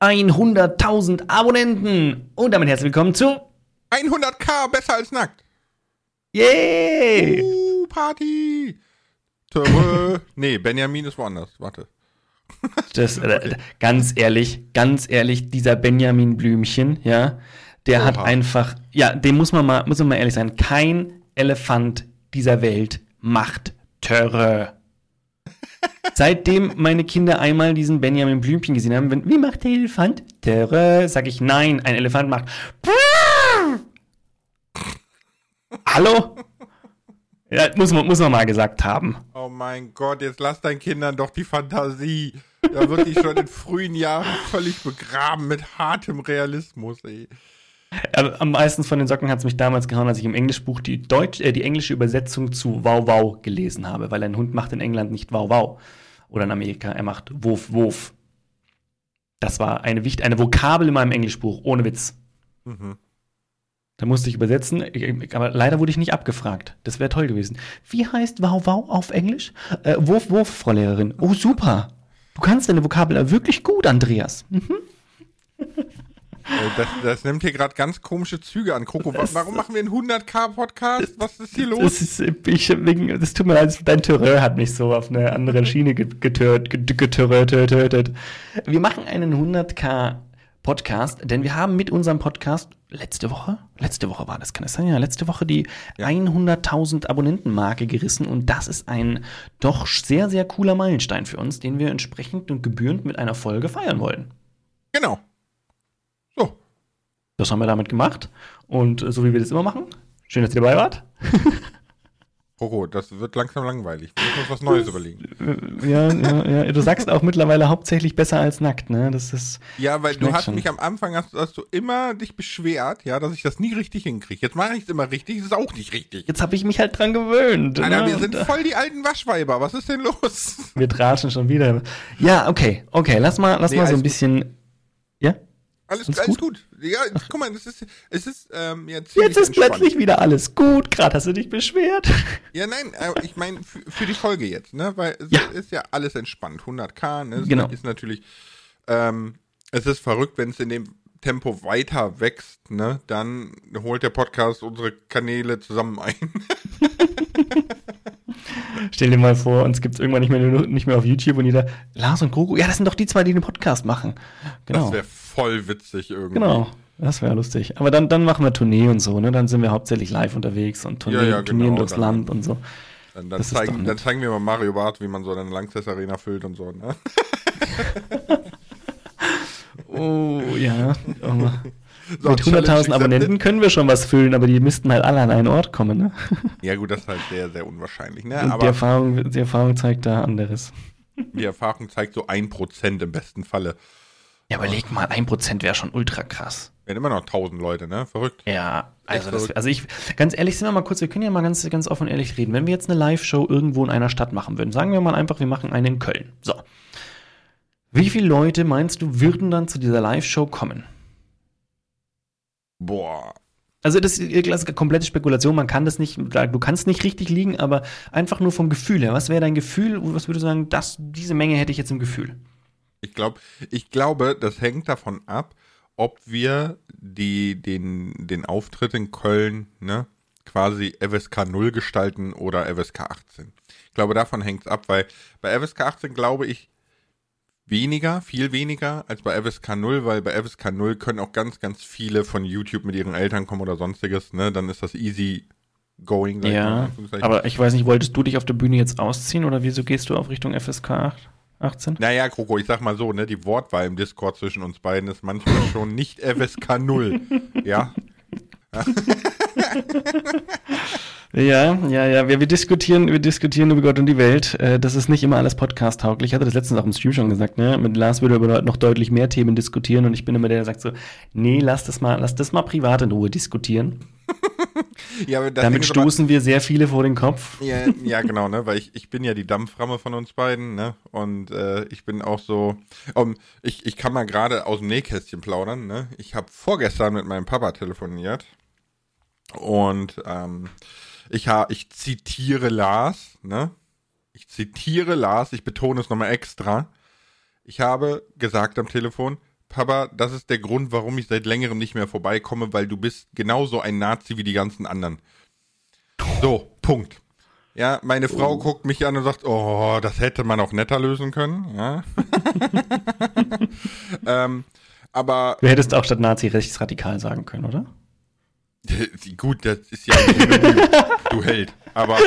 100.000 Abonnenten. Und damit herzlich willkommen zu 100k besser als nackt. Yay! Uh, Party. Töre. nee, Benjamin ist woanders. Warte. Das, äh, ganz ehrlich, ganz ehrlich, dieser Benjamin Blümchen, ja, der hat Oha. einfach, ja, dem muss man mal, muss man mal ehrlich sein, kein Elefant dieser Welt macht Töre. Seitdem meine Kinder einmal diesen Benjamin Blümchen gesehen haben, wenn, wie macht der Elefant? Töre, sag ich nein, ein Elefant macht. Hallo? Ja, muss man, muss man mal gesagt haben. Oh mein Gott, jetzt lass deinen Kindern doch die Fantasie. Da wird die schon in frühen Jahren völlig begraben mit hartem Realismus, ey. Aber am meisten von den Socken hat es mich damals gehauen, als ich im Englischbuch die, Deutsch, äh, die englische Übersetzung zu Wow Wow gelesen habe, weil ein Hund macht in England nicht Wow Wow. Oder in Amerika, er macht Wurf Wurf. Das war eine, eine Vokabel in meinem Englischbuch, ohne Witz. Mhm. Da musste ich übersetzen, ich- aber leider wurde ich nicht abgefragt. Das wäre toll gewesen. Wie heißt Wow Wow auf Englisch? Äh, Wurf Wurf, Frau Lehrerin. Oh, super. Du kannst deine Vokabel wirklich gut, Andreas. Hm? Äh, Das, das nimmt hier gerade ganz komische Züge an. Kroko, wa- warum machen wir einen 100k-Podcast? Was ist hier los? Das, ist, ich, wegen, das tut mir leid, dein Terror hat mich so auf eine andere Schiene get- getört. Wir machen einen 100k Podcast, denn wir haben mit unserem Podcast letzte Woche, letzte Woche war das, kann es sein? Ja, letzte Woche die 100.000 Abonnenten-Marke gerissen und das ist ein doch sehr, sehr cooler Meilenstein für uns, den wir entsprechend und gebührend mit einer Folge feiern wollen. Genau. Das haben wir damit gemacht und äh, so wie wir das immer machen. Schön, dass ihr dabei wart. Kroko, das wird langsam langweilig. Wir müssen uns was Neues überlegen. Äh, Ja, ja, ja. Du sagst auch mittlerweile hauptsächlich besser als nackt, ne? Das ist. Ja, weil du hast schon. mich am Anfang, hast, hast du immer dich beschwert, ja, dass ich das nie richtig hinkriege. Jetzt mache ich es immer richtig, es ist auch nicht richtig. Jetzt habe ich mich halt dran gewöhnt. Alter, ne? wir sind äh, voll die alten Waschweiber. Was ist denn los? wir tratschen schon wieder. Ja, okay, okay. Lass mal, lass Nee, mal so ein bisschen. Ja? Alles, Alles gut? gut? Ja, guck mal, das ist, es ist ähm, ja ziemlich Jetzt ist entspannt. plötzlich wieder alles gut. Gerade hast du dich beschwert. Ja, nein, äh, ich meine für, für die Folge jetzt, ne? Weil es Ja. ist ja alles entspannt. 100k, ne? Es Genau. ist natürlich, ähm, es ist verrückt, wenn es in dem Tempo weiter wächst, ne? Dann holt der Podcast unsere Kanäle zusammen ein. Stell dir mal vor, uns gibt's irgendwann nicht mehr, nicht mehr auf YouTube und jeder. Lars und Grogu. Ja, das sind doch die zwei, die den Podcast machen. Genau. Das wäre voll witzig irgendwie. Genau. Das wäre lustig. Aber dann, dann machen wir Tournee und so, ne? Dann sind wir hauptsächlich live unterwegs und Tournee, Ja, ja, Turnieren genau, durchs dann- Land und so. Dann, dann, zeigen, dann zeigen wir mal Mario Barth, wie man so eine Langsess Arena füllt und so, ne? Oh, ja. So, Mit Challenge 100.000 accepted. Abonnenten können wir schon was füllen, aber die müssten halt alle an einen Ort kommen, ne? Ja, gut, das ist halt sehr, sehr unwahrscheinlich, ne? Und die Aber Erfahrung, die Erfahrung zeigt da anderes. die Erfahrung zeigt so ein Prozent im besten Falle. Ja, überleg mal, ein Prozent wäre schon ultra krass. Werden immer noch 1000 Leute, ne? Verrückt. Ja, also, das, also ich, ganz ehrlich, sind wir mal kurz, wir können ja mal ganz, ganz offen und ehrlich reden. Wenn wir jetzt eine Live-Show irgendwo in einer Stadt machen würden, sagen wir mal einfach, wir machen eine in Köln. So. Wie viele Leute meinst du, würden dann zu dieser Live-Show kommen? Boah. Also das ist komplette Spekulation, man kann das nicht, du kannst nicht richtig liegen, aber einfach nur vom Gefühl her. Was wäre dein Gefühl? Was würdest du sagen, das, diese Menge hätte ich jetzt im Gefühl? Ich, glaub, ich glaube, das hängt davon ab, ob wir die, den, den Auftritt in Köln ne, quasi FSK 0 gestalten oder FSK 18. Ich glaube, davon hängt es ab, weil bei FSK 18 glaube ich weniger, viel weniger als bei FSK 0, weil bei FSK 0 können auch ganz, ganz viele von YouTube mit ihren Eltern kommen oder sonstiges. Ne? Dann ist das easy going. mal, Ja, Anführungszeichen. aber ich weiß nicht, wolltest du dich auf der Bühne jetzt ausziehen oder wieso gehst du auf Richtung FSK 8, 18? Naja, Kroko, ich sag mal so, ne, die Wortwahl im Discord zwischen uns beiden ist manchmal schon nicht FSK 0. ja? Ja, ja, ja. Wir, wir diskutieren, wir diskutieren über Gott und die Welt. Äh, das ist nicht immer alles podcast-tauglich. Ich hatte das letztens auch im Stream schon gesagt, ne? Mit Lars würde über noch deutlich mehr Themen diskutieren und ich bin immer der, der sagt so, nee, lass das mal, lass das mal privat in Ruhe diskutieren. Ja Damit ist aber- stoßen wir sehr viele vor den Kopf. Ja, ja, genau, ne, weil ich, ich bin ja die Dampframme von uns beiden, ne, und äh, ich bin auch so, um, ich, ich kann mal gerade aus dem Nähkästchen plaudern, ne, ich habe vorgestern mit meinem Papa telefoniert und ähm, ich, ha, ich zitiere Lars, ne, ich zitiere Lars, ich betone es nochmal extra, ich habe gesagt am Telefon, Papa, das ist der Grund, warum ich seit längerem nicht mehr vorbeikomme, weil du bist genauso ein Nazi wie die ganzen anderen. So, Punkt. Ja, meine Frau oh. guckt mich an und sagt, oh, das hätte man auch netter lösen können. Ja. ähm, aber. Du hättest auch statt Nazi rechtsradikal sagen können, oder? Gut, das ist ja du Held. Aber.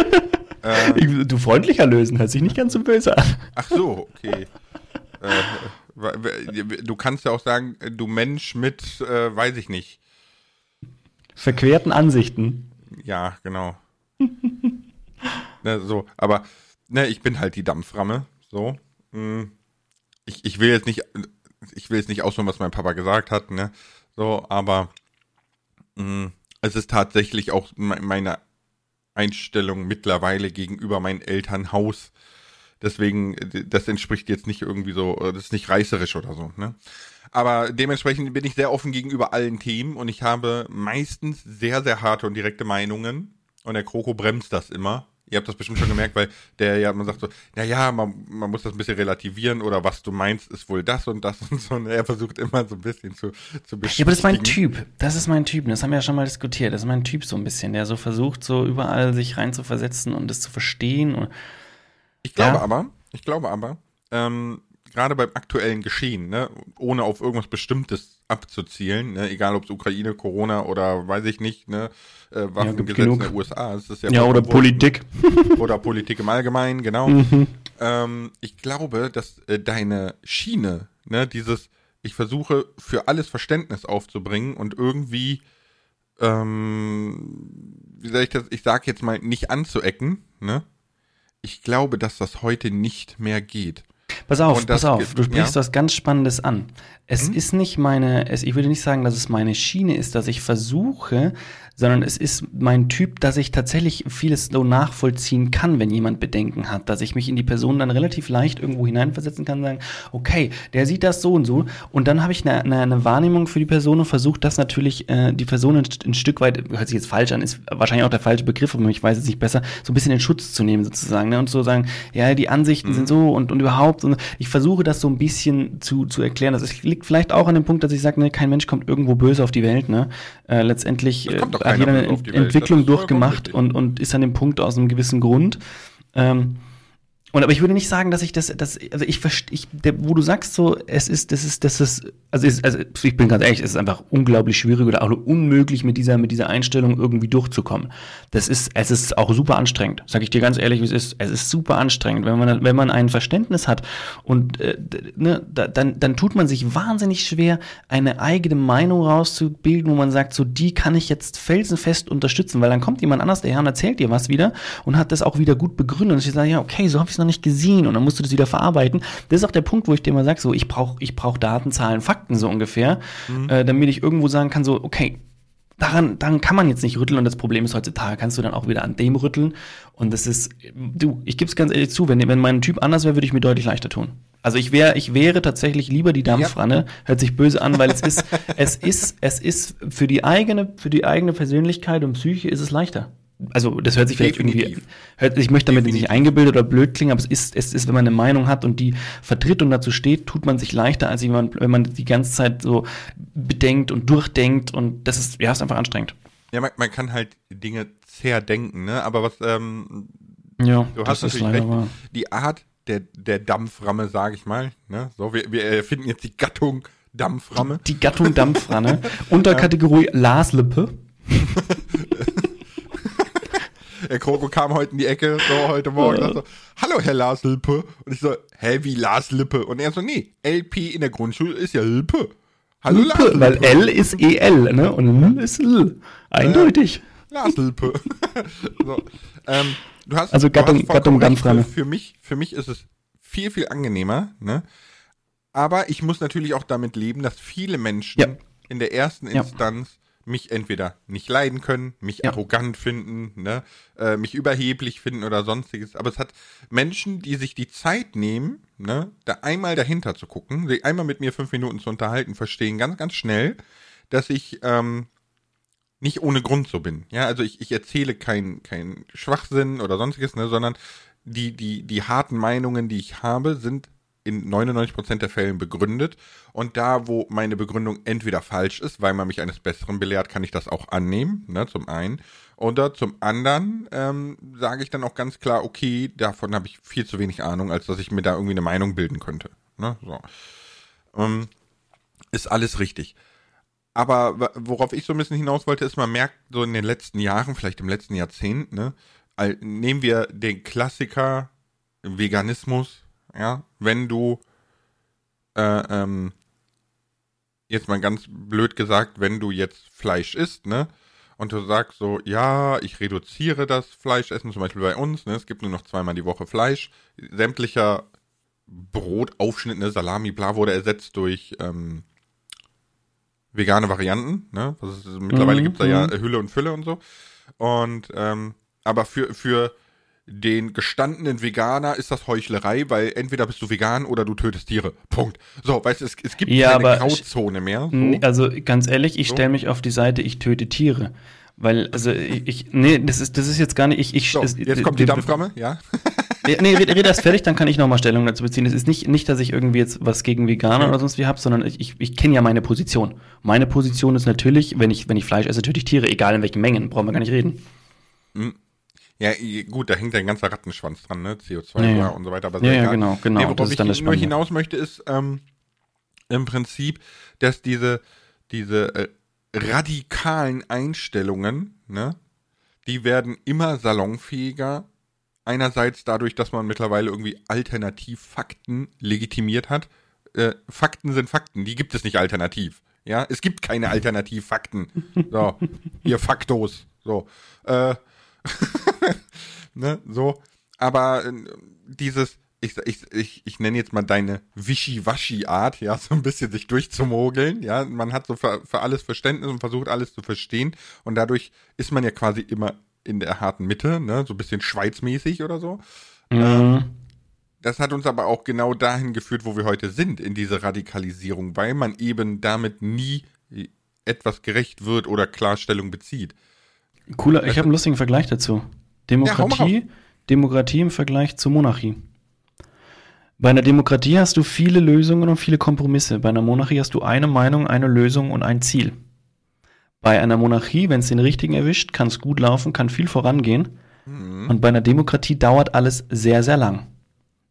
Äh, du freundlicher lösen, hört sich nicht ganz so böse an. Ach so, okay. Äh, du kannst ja auch sagen, du Mensch mit, äh, weiß ich nicht. Verquerten Ansichten. Ja, genau. ne, so, aber ne, ich bin halt die Dampframme. So. Hm. Ich, ich will jetzt nicht, ich will jetzt nicht ausführen, was mein Papa gesagt hat, ne? So, aber mh, hm, es ist tatsächlich auch meine Einstellung mittlerweile gegenüber meinem Elternhaus. Deswegen, das entspricht jetzt nicht irgendwie so, das ist nicht reißerisch oder so, ne? Aber dementsprechend bin ich sehr offen gegenüber allen Themen und ich habe meistens sehr, sehr harte und direkte Meinungen. Und der Kroko bremst das immer. Ihr habt das bestimmt schon gemerkt, weil der ja, man sagt so, na ja, man, man muss das ein bisschen relativieren oder was du meinst, ist wohl das und das und so. Und er versucht immer so ein bisschen zu, zu beschäftigen. Ja, aber das ist mein Typ. Das ist mein Typ. Das haben wir ja schon mal diskutiert. Das ist mein Typ so ein bisschen, der so versucht, so überall sich rein zu versetzen und es zu verstehen. Und, ich glaube ja. aber, ich glaube aber, ähm, gerade beim aktuellen Geschehen, ne, ohne auf irgendwas Bestimmtes abzuzielen, ne, egal ob es Ukraine, Corona oder weiß ich nicht, ne, äh, Waffengesetz ja, in den USA. Das ist ja, ja oder Politik. oder Politik im Allgemeinen, genau. Mhm. Ähm, ich glaube, dass äh, deine Schiene, ne, dieses, ich versuche für alles Verständnis aufzubringen und irgendwie, ähm, wie soll ich das, ich sag jetzt mal, nicht anzuecken, ne? Ich glaube, dass das heute nicht mehr geht. Pass auf, pass auf, du sprichst ja. was ganz Spannendes an. Es hm? ist nicht meine, es, ich würde nicht sagen, dass es meine Schiene ist, dass ich versuche, sondern es ist mein Typ, dass ich tatsächlich vieles so nachvollziehen kann, wenn jemand Bedenken hat, dass ich mich in die Person dann relativ leicht irgendwo hineinversetzen kann und sagen, okay, der sieht das so und so und dann habe ich eine, eine, eine, Wahrnehmung für die Person und versuche das natürlich, äh, die Person ein, ein, Stück weit, hört sich jetzt falsch an, ist wahrscheinlich auch der falsche Begriff, aber ich weiß es nicht besser, so ein bisschen in Schutz zu nehmen sozusagen ne? und zu sagen, ja, die Ansichten mhm. sind so und, und überhaupt und ich versuche das so ein bisschen zu, zu erklären. Das liegt vielleicht auch an dem Punkt, dass ich sage, ne, kein Mensch kommt irgendwo böse auf die Welt, ne? Äh, letztendlich äh, hat jeder eine Ent Entwicklung durchgemacht und, und ist an dem Punkt aus einem gewissen Grund. Ähm, und aber ich würde nicht sagen, dass ich das, das also ich verstehe, wo du sagst so, es ist, das ist, das ist, also, ist, also ich bin ganz ehrlich, es ist einfach unglaublich schwierig oder auch unmöglich mit dieser, mit dieser Einstellung irgendwie durchzukommen. Das ist, es ist auch super anstrengend, sage ich dir ganz ehrlich, wie es ist. Es ist super anstrengend, wenn man, wenn man ein Verständnis hat und äh, ne, da, dann, dann tut man sich wahnsinnig schwer, eine eigene Meinung rauszubilden, wo man sagt, so die kann ich jetzt felsenfest unterstützen, weil dann kommt jemand anders der und erzählt dir was wieder und hat das auch wieder gut begründet und ich sage, ja, okay, so habe ich noch nicht gesehen und dann musst du das wieder verarbeiten. Das ist auch der Punkt, wo ich dir mal sage, so ich brauche ich brauch Daten, Zahlen, Fakten so ungefähr, mhm. äh, damit ich irgendwo sagen kann, so okay, daran, daran kann man jetzt nicht rütteln und das Problem ist heutzutage kannst du dann auch wieder an dem rütteln und das ist, du, ich gebe es ganz ehrlich zu, wenn, wenn mein Typ anders wäre, würde ich mir deutlich leichter tun. Also ich wäre, ich wäre tatsächlich lieber die Dampfranne. Ja. Hört sich böse an, weil es ist, es ist, es ist für die eigene, für die eigene Persönlichkeit und Psyche ist es leichter also das hört sich vielleicht Definitiv. irgendwie, hört, ich möchte damit Definitiv. nicht eingebildet oder blöd klingen, aber es ist, es ist, wenn man eine Meinung hat und die vertritt und dazu steht, tut man sich leichter, als wenn man, wenn man die ganze Zeit so bedenkt und durchdenkt und das ist, ja, ist einfach anstrengend. Ja, man, man kann halt Dinge zerdenken, ne? Aber was, ähm, ja, du hast natürlich recht, wahr. die Art der, der Dampframme, sage ich mal, ne? So, wir, wir erfinden jetzt die Gattung Dampframme. Die, die Gattung Dampframme. Unterkategorie Laslippe. Der Kroko kam heute in die Ecke, so heute Morgen, ja. so, hallo Herr Lars Lippe. Und ich so, hä, wie Lars Lippe? Und er so, nee, LP in der Grundschule ist ja Lippe. Hallo Lippe, Lars Lippe. Weil L ist EL, ne? Und L ist L. Eindeutig. Äh, Lars Lippe. so, ähm, du hast, also Gattung, Gattung Dampframme. Für, für mich, für mich ist es viel, viel angenehmer, ne? Aber ich muss natürlich auch damit leben, dass viele Menschen ja. in der ersten Instanz mich entweder nicht leiden können, mich ja. arrogant finden, ne, äh, mich überheblich finden oder sonstiges. Aber es hat Menschen, die sich die Zeit nehmen, ne, da einmal dahinter zu gucken, sich einmal mit mir fünf Minuten zu unterhalten, verstehen ganz, ganz schnell, dass ich ähm, nicht ohne Grund so bin. Ja, also ich, ich erzähle kein, kein Schwachsinn oder sonstiges, ne, sondern die, die, die harten Meinungen, die ich habe, sind in 99% der Fällen begründet. Und da, wo meine Begründung entweder falsch ist, weil man mich eines Besseren belehrt, kann ich das auch annehmen, ne, zum einen. Oder zum anderen ähm, sage ich dann auch ganz klar, okay, davon habe ich viel zu wenig Ahnung, als dass ich mir da irgendwie eine Meinung bilden könnte. Ne, so. Ähm, ist alles richtig. Aber worauf ich so ein bisschen hinaus wollte, ist, man merkt so in den letzten Jahren, vielleicht im letzten Jahrzehnt, ne, nehmen wir den Klassiker Veganismus, ja, wenn du äh, ähm, jetzt mal ganz blöd gesagt, wenn du jetzt Fleisch isst, ne, und du sagst so, ja, ich reduziere das Fleischessen, zum Beispiel bei uns, ne, es gibt nur noch zweimal die Woche Fleisch, sämtlicher Brotaufschnitt, ne, Salami, bla, wurde ersetzt durch ähm, vegane Varianten, ne, ist, mittlerweile mhm, gibt es da ja mhm. Hülle und Fülle und so, und ähm, aber für, für den gestandenen Veganer ist das Heuchlerei, weil entweder bist du vegan oder du tötest Tiere. Punkt. So, weißt du, es, es gibt ja, keine Grauzone mehr. So. Also ganz ehrlich, ich so. stelle mich auf die Seite, ich töte Tiere. Weil, also ich, ich, nee, das ist, das ist jetzt gar nicht, ich, ich so, jetzt kommt die Dampframme, ja? nee, red, red erst fertig, dann kann ich nochmal Stellung dazu beziehen. Es ist nicht, nicht, dass ich irgendwie jetzt was gegen Veganer oder sonst wie habe, sondern ich, ich, ich kenne ja meine Position. Meine Position ist natürlich, wenn ich, wenn ich Fleisch esse, töte ich Tiere, egal in welchen Mengen, brauchen wir gar nicht reden. Mhm. Ja, gut, da hängt ja ein ganzer Rattenschwanz dran, ne? CO2 ja, und so weiter. Aber ja, ja, genau, genau. Nee, worauf ich nur hinaus möchte, ist ähm, im Prinzip, dass diese, diese äh, radikalen Einstellungen, ne, die werden immer salonfähiger. Einerseits dadurch, dass man mittlerweile irgendwie Alternativfakten legitimiert hat. Äh, Fakten sind Fakten, die gibt es nicht alternativ. Ja, es gibt keine Alternativfakten. So, ihr Faktos. So, äh, ne, so. Aber äh, dieses, ich, ich, ich, ich nenne jetzt mal deine Wischiwaschi-Art, ja, so ein bisschen sich durchzumogeln, ja. Man hat so für, für alles Verständnis und versucht alles zu verstehen und dadurch ist man ja quasi immer in der harten Mitte, ne, so ein bisschen schweizmäßig oder so. Mhm. Ähm, das hat uns aber auch genau dahin geführt, wo wir heute sind, in diese Radikalisierung, weil man eben damit nie etwas gerecht wird oder Klarstellung bezieht. Cooler, ich habe einen lustigen Vergleich dazu. Demokratie, ja, Demokratie im Vergleich zur Monarchie. Bei einer Demokratie hast du viele Lösungen und viele Kompromisse. Bei einer Monarchie hast du eine Meinung, eine Lösung und ein Ziel. Bei einer Monarchie, wenn es den richtigen erwischt, kann es gut laufen, kann viel vorangehen. Mhm. Und bei einer Demokratie dauert alles sehr, sehr lang.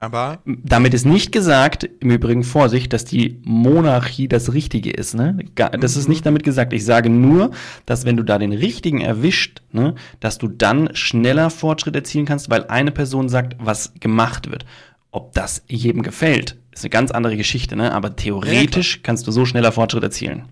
Aber damit ist nicht gesagt, im Übrigen Vorsicht, dass die Monarchie das Richtige ist. Ne? Das ist nicht damit gesagt. Ich sage nur, dass wenn du da den Richtigen erwischt, ne, dass du dann schneller Fortschritt erzielen kannst, weil eine Person sagt, was gemacht wird. Ob das jedem gefällt, ist eine ganz andere Geschichte. Ne? Aber theoretisch ja, kannst du so schneller Fortschritt erzielen.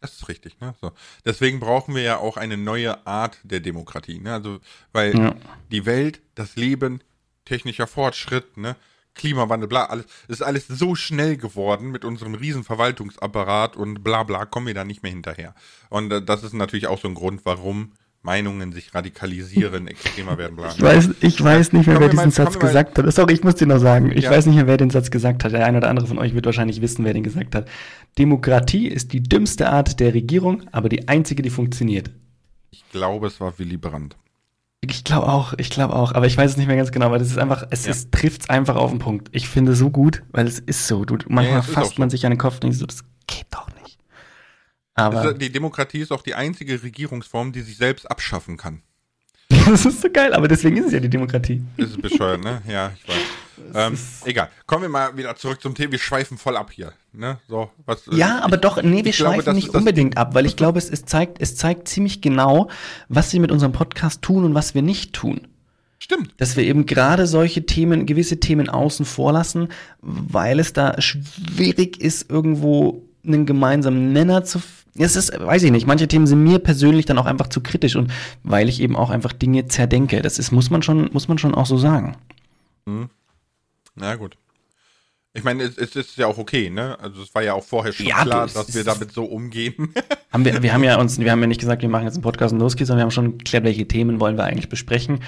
Das ist richtig, ne? So. Deswegen brauchen wir ja auch eine neue Art der Demokratie, ne? Also, weil ja. die Welt, das Leben, technischer Fortschritt, ne? Klimawandel, bla, alles, ist alles so schnell geworden mit unserem riesen Verwaltungsapparat und bla bla, kommen wir da nicht mehr hinterher. Und äh, das ist natürlich auch so ein Grund, warum Meinungen sich radikalisieren, extremer werden, bla. Ich weiß, ich weiß nicht mehr, wer diesen mal, Satz gesagt hat. Sorry, ich muss dir noch sagen. Ich ja. weiß nicht mehr, wer den Satz gesagt hat. Der eine oder andere von euch wird wahrscheinlich wissen, wer den gesagt hat. Demokratie ist die dümmste Art der Regierung, aber die einzige, die funktioniert. Ich glaube, es war Willy Brandt. Ich glaube auch, ich glaube auch, aber ich weiß es nicht mehr ganz genau, weil das ist einfach, es ja. trifft es einfach auf den Punkt. Ich finde es so gut, weil es ist so. Du, manchmal ja, fasst man so. sich an den Kopf und denkt so, das geht doch nicht. Aber also die Demokratie ist auch die einzige Regierungsform, die sich selbst abschaffen kann. das ist so geil, aber deswegen ist es ja die Demokratie. Das ist bescheuert, ne? Ja, ich weiß. Ähm, egal. Kommen wir mal wieder zurück zum Thema. Wir schweifen voll ab hier. Ne? So, was, äh, ja, aber doch, nee, wir schweifen glaube, nicht unbedingt ab, weil ich glaube, es, es, zeigt, es zeigt ziemlich genau, was wir mit unserem Podcast tun und was wir nicht tun. Stimmt. Dass wir eben gerade solche Themen, gewisse Themen außen vor lassen, weil es da schwierig ist, irgendwo einen gemeinsamen Nenner zu es ist, weiß ich nicht, manche Themen sind mir persönlich dann auch einfach zu kritisch und weil ich eben auch einfach Dinge zerdenke. Das ist, muss man schon, muss man schon auch so sagen. Mhm. Na gut. Ich meine, es, es, ist ja auch okay, ne? Also es war ja auch vorher schon ja, klar, dass wir damit so umgehen. haben wir, wir haben ja uns, wir haben ja nicht gesagt, wir machen jetzt einen Podcast und los geht's, sondern wir haben schon geklärt, welche Themen wollen wir eigentlich besprechen.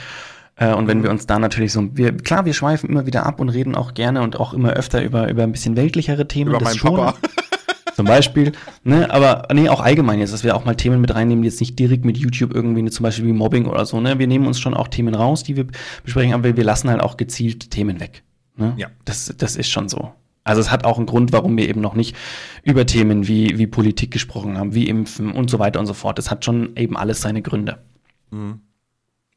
Äh, und wenn wir uns da natürlich so, wir, klar, wir schweifen immer wieder ab und reden auch gerne und auch immer öfter über, über ein bisschen weltlichere Themen. Über meinen schon. Papa. Zum Beispiel, ne, aber nee, auch allgemein jetzt, dass wir auch mal Themen mit reinnehmen, die jetzt nicht direkt mit YouTube irgendwie, ne, zum Beispiel wie Mobbing oder so, ne? Wir nehmen uns schon auch Themen raus, die wir besprechen, aber wir lassen halt auch gezielt Themen weg. Ne? Ja. Das, das ist schon so. Also es hat auch einen Grund, warum wir eben noch nicht über Themen wie, wie Politik gesprochen haben, wie Impfen und so weiter und so fort. Das hat schon eben alles seine Gründe. Mhm.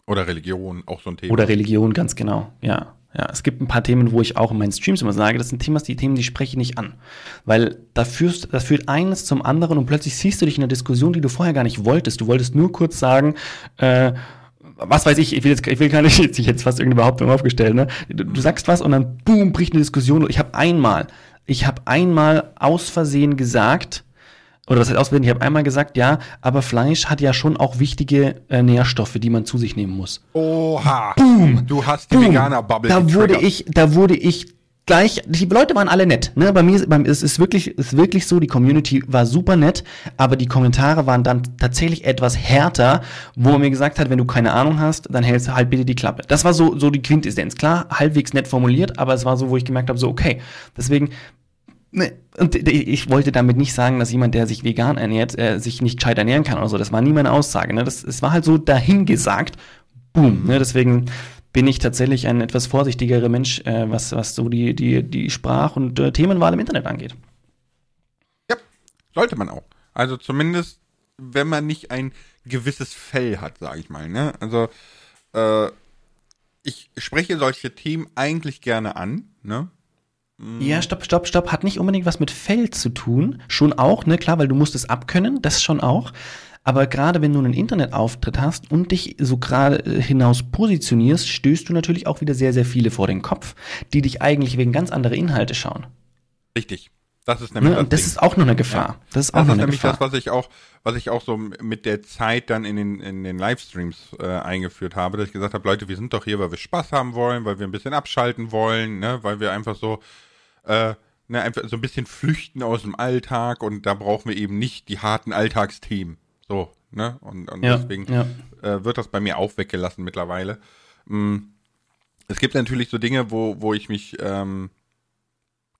Oder Religion, auch so ein Thema. Oder Religion, ganz genau, ja. Ja, es gibt ein paar Themen, wo ich auch in meinen Streams immer sage, das sind Themen, die Themen, die spreche ich nicht an. Weil da führst, das führt eines zum anderen und plötzlich siehst du dich in einer Diskussion, die du vorher gar nicht wolltest. Du wolltest nur kurz sagen, äh, was weiß ich, ich will jetzt, ich will gar nicht jetzt, ich jetzt fast irgendeine Behauptung aufgestellt, ne? Du, du sagst was und dann boom, bricht eine Diskussion. Ich habe einmal, ich habe einmal aus Versehen gesagt, oder was heißt aus Versehen, ich habe einmal gesagt, ja, aber Fleisch hat ja schon auch wichtige äh, Nährstoffe, die man zu sich nehmen muss. Oha. Boom. Du hast die Veganer-Bubble. Da wurde ich, da wurde ich gleich, die Leute waren alle nett. Ne? Bei mir bei, es ist wirklich, ist wirklich so, die Community war super nett, aber die Kommentare waren dann tatsächlich etwas härter, wo man mir gesagt hat, wenn du keine Ahnung hast, dann hältst du halt bitte die Klappe. Das war so, so die Quintessenz. Klar, halbwegs nett formuliert, aber es war so, wo ich gemerkt habe, so okay. Deswegen, Ne, und ich wollte damit nicht sagen, dass jemand, der sich vegan ernährt, äh, sich nicht gescheit ernähren kann oder so. Das war nie meine Aussage. Ne? Das, es war halt so dahingesagt. Boom. Ne? Deswegen bin ich tatsächlich ein etwas vorsichtigerer Mensch, äh, was, was so die, die, die Sprach- und äh, Themenwahl im Internet angeht. Ja, sollte man auch. Also zumindest, wenn man nicht ein gewisses Fell hat, sage ich mal. Ne? Also äh, ich spreche solche Themen eigentlich gerne an. Ne? Ja, stopp, stopp, stopp. Hat nicht unbedingt was mit Fell zu tun. Schon auch, ne, klar, weil du musst es abkönnen, das schon auch. Aber gerade wenn du einen Internetauftritt hast und dich so gerade äh, hinaus positionierst, stößt du natürlich auch wieder sehr, sehr viele vor den Kopf, die dich eigentlich wegen ganz anderer Inhalte schauen. Richtig. Das ist nämlich ne? das, das ist auch noch eine Gefahr. Ja. Das ist auch das ist eine nämlich Gefahr. das, was ich auch, was ich auch so mit der Zeit dann in den, in den Livestreams äh, eingeführt habe, dass ich gesagt habe, Leute, wir sind doch hier, weil wir Spaß haben wollen, weil wir ein bisschen abschalten wollen, ne, weil wir einfach so äh, ne, einfach so ein bisschen flüchten aus dem Alltag und da brauchen wir eben nicht die harten Alltagsthemen. So, ne? Und, und ja, deswegen ja. Äh, wird das bei mir auch weggelassen mittlerweile. Mhm. Es gibt natürlich so Dinge, wo, wo ich mich ähm,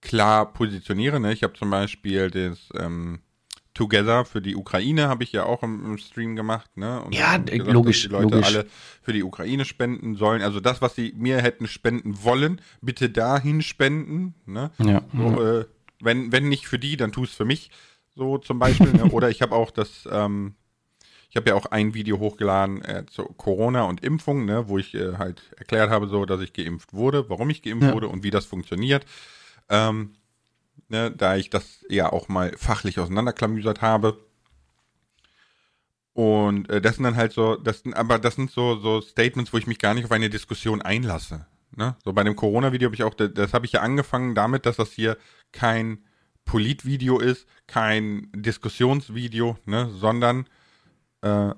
klar positioniere. Ne? Ich habe zum Beispiel das ähm, Together für die Ukraine habe ich ja auch im, im Stream gemacht, ne? Und ja, gesagt, logisch, die Leute logisch. alle für die Ukraine spenden sollen. Also das, was sie mir hätten spenden wollen, bitte dahin spenden, ne? Ja. So, ja. Äh, wenn, wenn nicht für die, dann tu es für mich, so zum Beispiel. ne? Oder ich habe auch das, ähm, ich habe ja auch ein Video hochgeladen äh, zu Corona und Impfung, ne, wo ich äh, halt erklärt habe, so, dass ich geimpft wurde, warum ich geimpft ja. wurde und wie das funktioniert. Ähm, ne, da ich das ja auch mal fachlich auseinanderklamüsert habe. Und äh, das sind dann halt so, das sind, aber das sind so, so Statements, wo ich mich gar nicht auf eine Diskussion einlasse. Ne? So bei dem Corona-Video habe ich auch, das, das habe ich ja angefangen damit, dass das hier kein Politvideo ist, kein Diskussionsvideo, ne, sondern äh,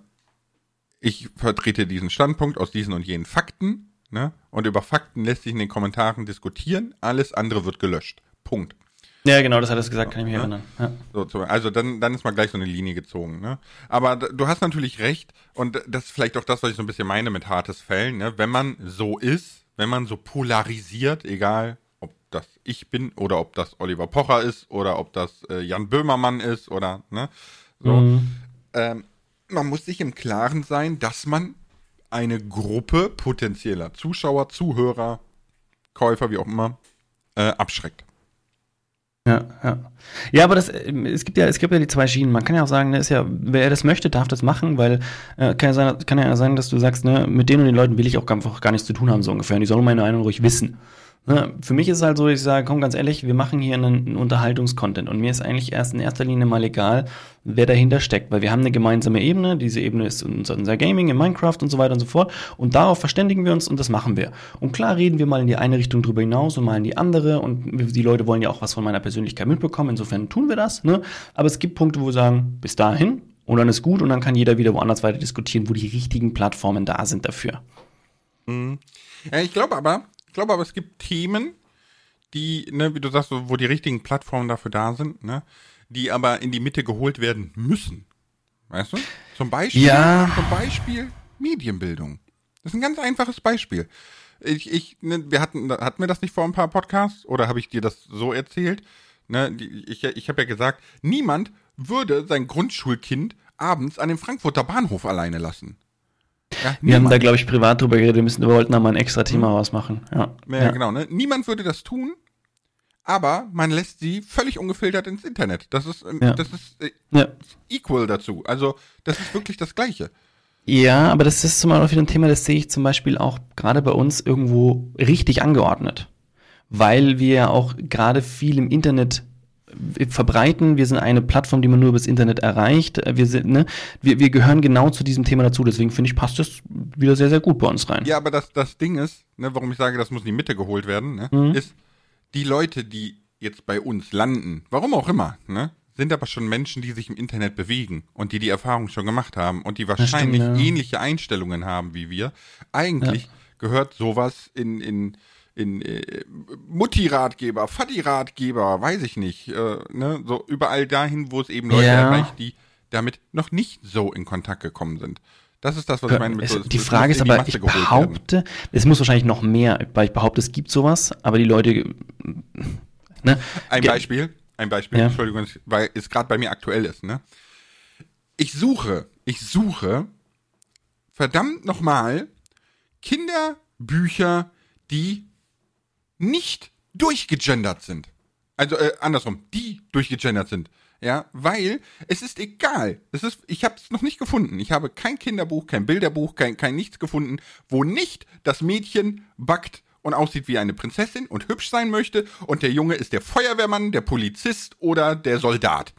ich vertrete diesen Standpunkt aus diesen und jenen Fakten, ne? Und über Fakten lässt sich in den Kommentaren diskutieren, alles andere wird gelöscht. Punkt. Ja, genau, das hat er gesagt, kann ich mich ne? erinnern. Ja. So, also dann, dann ist mal gleich so eine Linie gezogen. Ne? Aber du hast natürlich recht, und das ist vielleicht auch das, was ich so ein bisschen meine mit hartes Fällen, ne? wenn man so ist, wenn man so polarisiert, egal ob das ich bin oder ob das Oliver Pocher ist oder ob das äh, Jan Böhmermann ist oder ne, so. Mhm. Ähm, man muss sich im Klaren sein, dass man eine Gruppe potenzieller Zuschauer, Zuhörer, Käufer, wie auch immer, äh, abschreckt. Ja, ja. Ja, aber das, es gibt ja, es gibt ja die zwei Schienen. Man kann ja auch sagen, ne, ist ja, wer das möchte, darf das machen, weil äh, kann, ja sein, kann ja sein, dass du sagst, ne, mit denen und den Leuten will ich auch einfach gar nichts zu tun haben, so ungefähr. Die sollen meine Meinung ruhig wissen. Ne, für mich ist halt so, ich sage, komm ganz ehrlich, wir machen hier einen, einen Unterhaltungskontent und mir ist eigentlich erst in erster Linie mal egal, wer dahinter steckt, weil wir haben eine gemeinsame Ebene, diese Ebene ist unser, unser Gaming in Minecraft und so weiter und so fort und darauf verständigen wir uns und das machen wir. Und klar reden wir mal in die eine Richtung drüber hinaus und mal in die andere und die Leute wollen ja auch was von meiner Persönlichkeit mitbekommen, insofern tun wir das, ne? aber es gibt Punkte, wo wir sagen, bis dahin und dann ist gut und dann kann jeder wieder woanders weiter diskutieren, wo die richtigen Plattformen da sind dafür. Mhm. Ich glaube aber, ich glaube aber, es gibt Themen, die, ne, wie du sagst, wo die richtigen Plattformen dafür da sind, ne, die aber in die Mitte geholt werden müssen. Weißt du? Zum Beispiel, ja. zum Beispiel Medienbildung. Das ist ein ganz einfaches Beispiel. Ich, ich, ne, wir hatten, hatten wir das nicht vor ein paar Podcasts oder habe ich dir das so erzählt? Ne, ich ich habe ja gesagt, niemand würde sein Grundschulkind abends an dem Frankfurter Bahnhof alleine lassen. Ja, wir haben da, glaube ich, privat drüber geredet. Wir, müssen, wir wollten da mal ein extra Thema mhm. rausmachen. Ja. ja, ja. genau. Ne? Niemand würde das tun, aber man lässt sie völlig ungefiltert ins Internet. Das ist, ähm, ja. das ist äh, ja. equal dazu. Also, das ist wirklich das Gleiche. Ja, aber das ist zum Beispiel ein Thema, das sehe ich zum Beispiel auch gerade bei uns irgendwo richtig angeordnet. Weil wir ja auch gerade viel im Internet verbreiten. Wir sind eine Plattform, die man nur übers Internet erreicht. Wir, sind, ne, wir, wir gehören genau zu diesem Thema dazu. Deswegen finde ich, passt das wieder sehr, sehr gut bei uns rein. Ja, aber das, das Ding ist, ne, warum ich sage, das muss in die Mitte geholt werden, ne, mhm. ist, die Leute, die jetzt bei uns landen, warum auch immer, ne, sind aber schon Menschen, die sich im Internet bewegen und die die Erfahrung schon gemacht haben und die wahrscheinlich stimmt, ja. ähnliche Einstellungen haben wie wir. Eigentlich ja. gehört sowas in, in, in äh, Mutti-Ratgeber, Vati-Ratgeber, weiß ich nicht, äh, ne, so überall dahin, wo es eben Leute ja. erreicht, die damit noch nicht so in Kontakt gekommen sind. Das ist das, was ich meine. Mit es, so, die Frage ist aber, ich behaupte, es muss wahrscheinlich noch mehr, weil ich behaupte, es gibt sowas, aber die Leute. Ne? Ein Beispiel, ein Beispiel, ja. Entschuldigung, weil es gerade bei mir aktuell ist. Ne? Ich suche, ich suche verdammt nochmal Kinderbücher, die nicht durchgegendert sind. Also äh, andersrum, die durchgegendert sind. Ja, weil es ist egal. Es ist, ich habe es noch nicht gefunden. Ich habe kein Kinderbuch, kein Bilderbuch, kein, kein nichts gefunden, wo nicht das Mädchen backt und aussieht wie eine Prinzessin und hübsch sein möchte und der Junge ist der Feuerwehrmann, der Polizist oder der Soldat.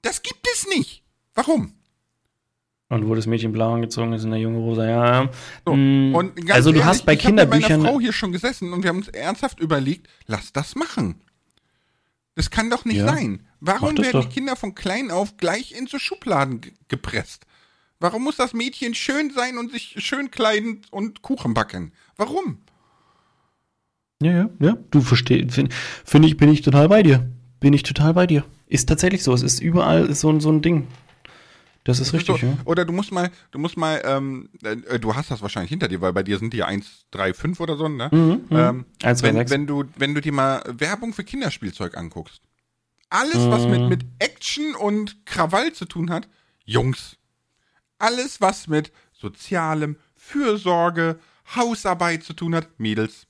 Das gibt es nicht. Warum? Und wo das Mädchen blau angezogen ist in der junge rosa, ja. So, mm, und also du ehrlich, hast bei ich Kinderbüchern. Ich habe mit meiner Frau hier schon gesessen und wir haben uns ernsthaft überlegt, lass das machen. Das kann doch nicht ja. sein. Warum werden doch. die Kinder von klein auf gleich in so Schubladen gepresst? Warum muss das Mädchen schön sein und sich schön kleiden und Kuchen backen? Warum? Ja, ja, ja. Du verstehst, finde find ich, bin ich total bei dir. Bin ich total bei dir. Ist tatsächlich so. Es ist überall so, so ein Ding. Das ist richtig, so, ja. Oder du musst mal, du musst mal, ähm, äh, du hast das wahrscheinlich hinter dir, weil bei dir sind die 1, 3, 5 oder so, ne? Mhm, mhm. ähm, 1, 2, wenn, 6. wenn du, wenn du dir mal Werbung für Kinderspielzeug anguckst. Alles, mhm. was mit, mhm. mit Action und Krawall zu tun hat, Jungs. Alles, was mit Sozialem, Fürsorge, Hausarbeit zu tun hat, Mädels.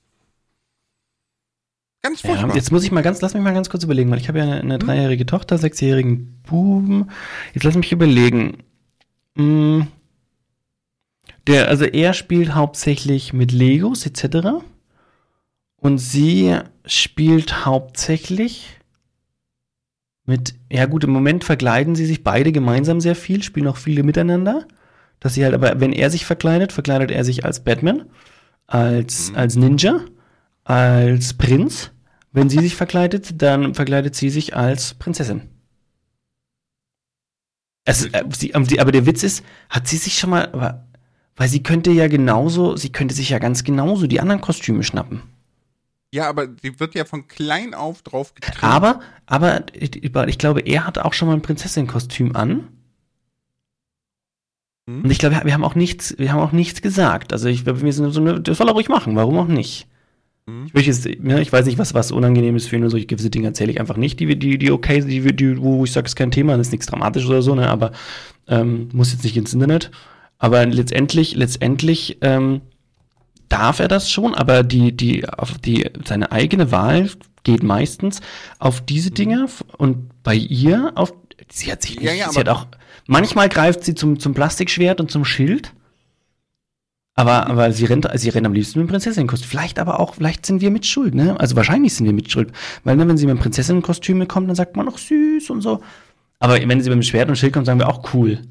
Ganz furchtbar. Ja, jetzt muss ich mal ganz, lass mich mal ganz kurz überlegen, weil ich habe ja eine, eine hm? dreijährige Tochter, sechsjährigen Buben. Jetzt lass mich überlegen. Hm, der, also er spielt hauptsächlich mit Legos etc. Und sie spielt hauptsächlich mit, ja gut, im Moment verkleiden sie sich beide gemeinsam sehr viel, spielen auch viele miteinander. Dass sie halt, aber wenn er sich verkleidet, verkleidet er sich als Batman, als, mhm. als Ninja, als Prinz wenn sie sich verkleidet, dann verkleidet sie sich als Prinzessin. Es, äh, sie, aber der Witz ist, hat sie sich schon mal, aber, weil sie könnte ja genauso, sie könnte sich ja ganz genauso die anderen Kostüme schnappen. Ja, aber sie wird ja von klein auf drauf getrimmt. Aber, aber ich, ich glaube, er hat auch schon mal ein Prinzessin-Kostüm an. Hm? Und ich glaube, wir haben auch nichts, wir haben auch nichts gesagt. Also ich, wir sind so eine, das soll er ruhig machen, warum auch nicht? Mhm. Ich, möchte jetzt, ja, ich weiß nicht, was, was unangenehm ist für ihn, nur solche gewisse Dinge erzähle ich einfach nicht, die, die, die okay, die, die, wo ich sage, ist kein Thema, das ist nichts dramatisch oder so, ne, aber ähm, muss jetzt nicht ins Internet. Aber letztendlich, letztendlich ähm, darf er das schon, aber die, die, auf die, seine eigene Wahl geht meistens auf diese mhm. Dinge und bei ihr auf, sie hat sich nicht, ja, ja, sie hat auch, manchmal greift sie zum, zum Plastikschwert und zum Schild aber, aber sie rennt, sie rennt am liebsten mit dem Prinzessinnenkostüm. Vielleicht aber auch, vielleicht sind wir mit Schuld, ne? Also wahrscheinlich sind wir mit Schuld. Weil ne, wenn sie mit dem Prinzessinnenkostüm kommt, dann sagt man noch süß und so. Aber wenn sie mit dem Schwert und Schild kommt, sagen wir auch cool.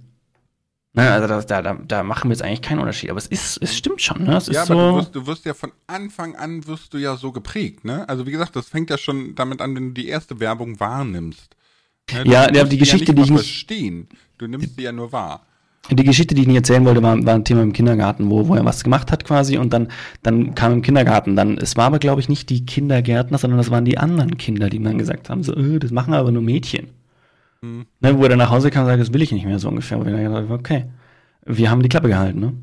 Ne, also da, da, da machen wir jetzt eigentlich keinen Unterschied. Aber es ist, es stimmt schon, ne? Es ja, ist aber so du, wirst, du wirst ja von Anfang an wirst du ja so geprägt, ne? Also wie gesagt, das fängt ja schon damit an, wenn du die erste Werbung wahrnimmst. Ne? Ja, ja die Geschichte, ja die ich nicht verstehen. Du nimmst sie ja nur wahr. Die Geschichte, die ich nicht erzählen wollte, war, war ein Thema im Kindergarten, wo, wo er was gemacht hat quasi und dann, dann kam im Kindergarten dann, es war aber glaube ich nicht die Kindergärtner, sondern das waren die anderen Kinder, die dann gesagt haben, so, äh, das machen aber nur Mädchen. Mhm. Ne, wo er dann nach Hause kam und sagte, das will ich nicht mehr so ungefähr. Wo ich dann gesagt habe, okay, wir haben die Klappe gehalten, ne?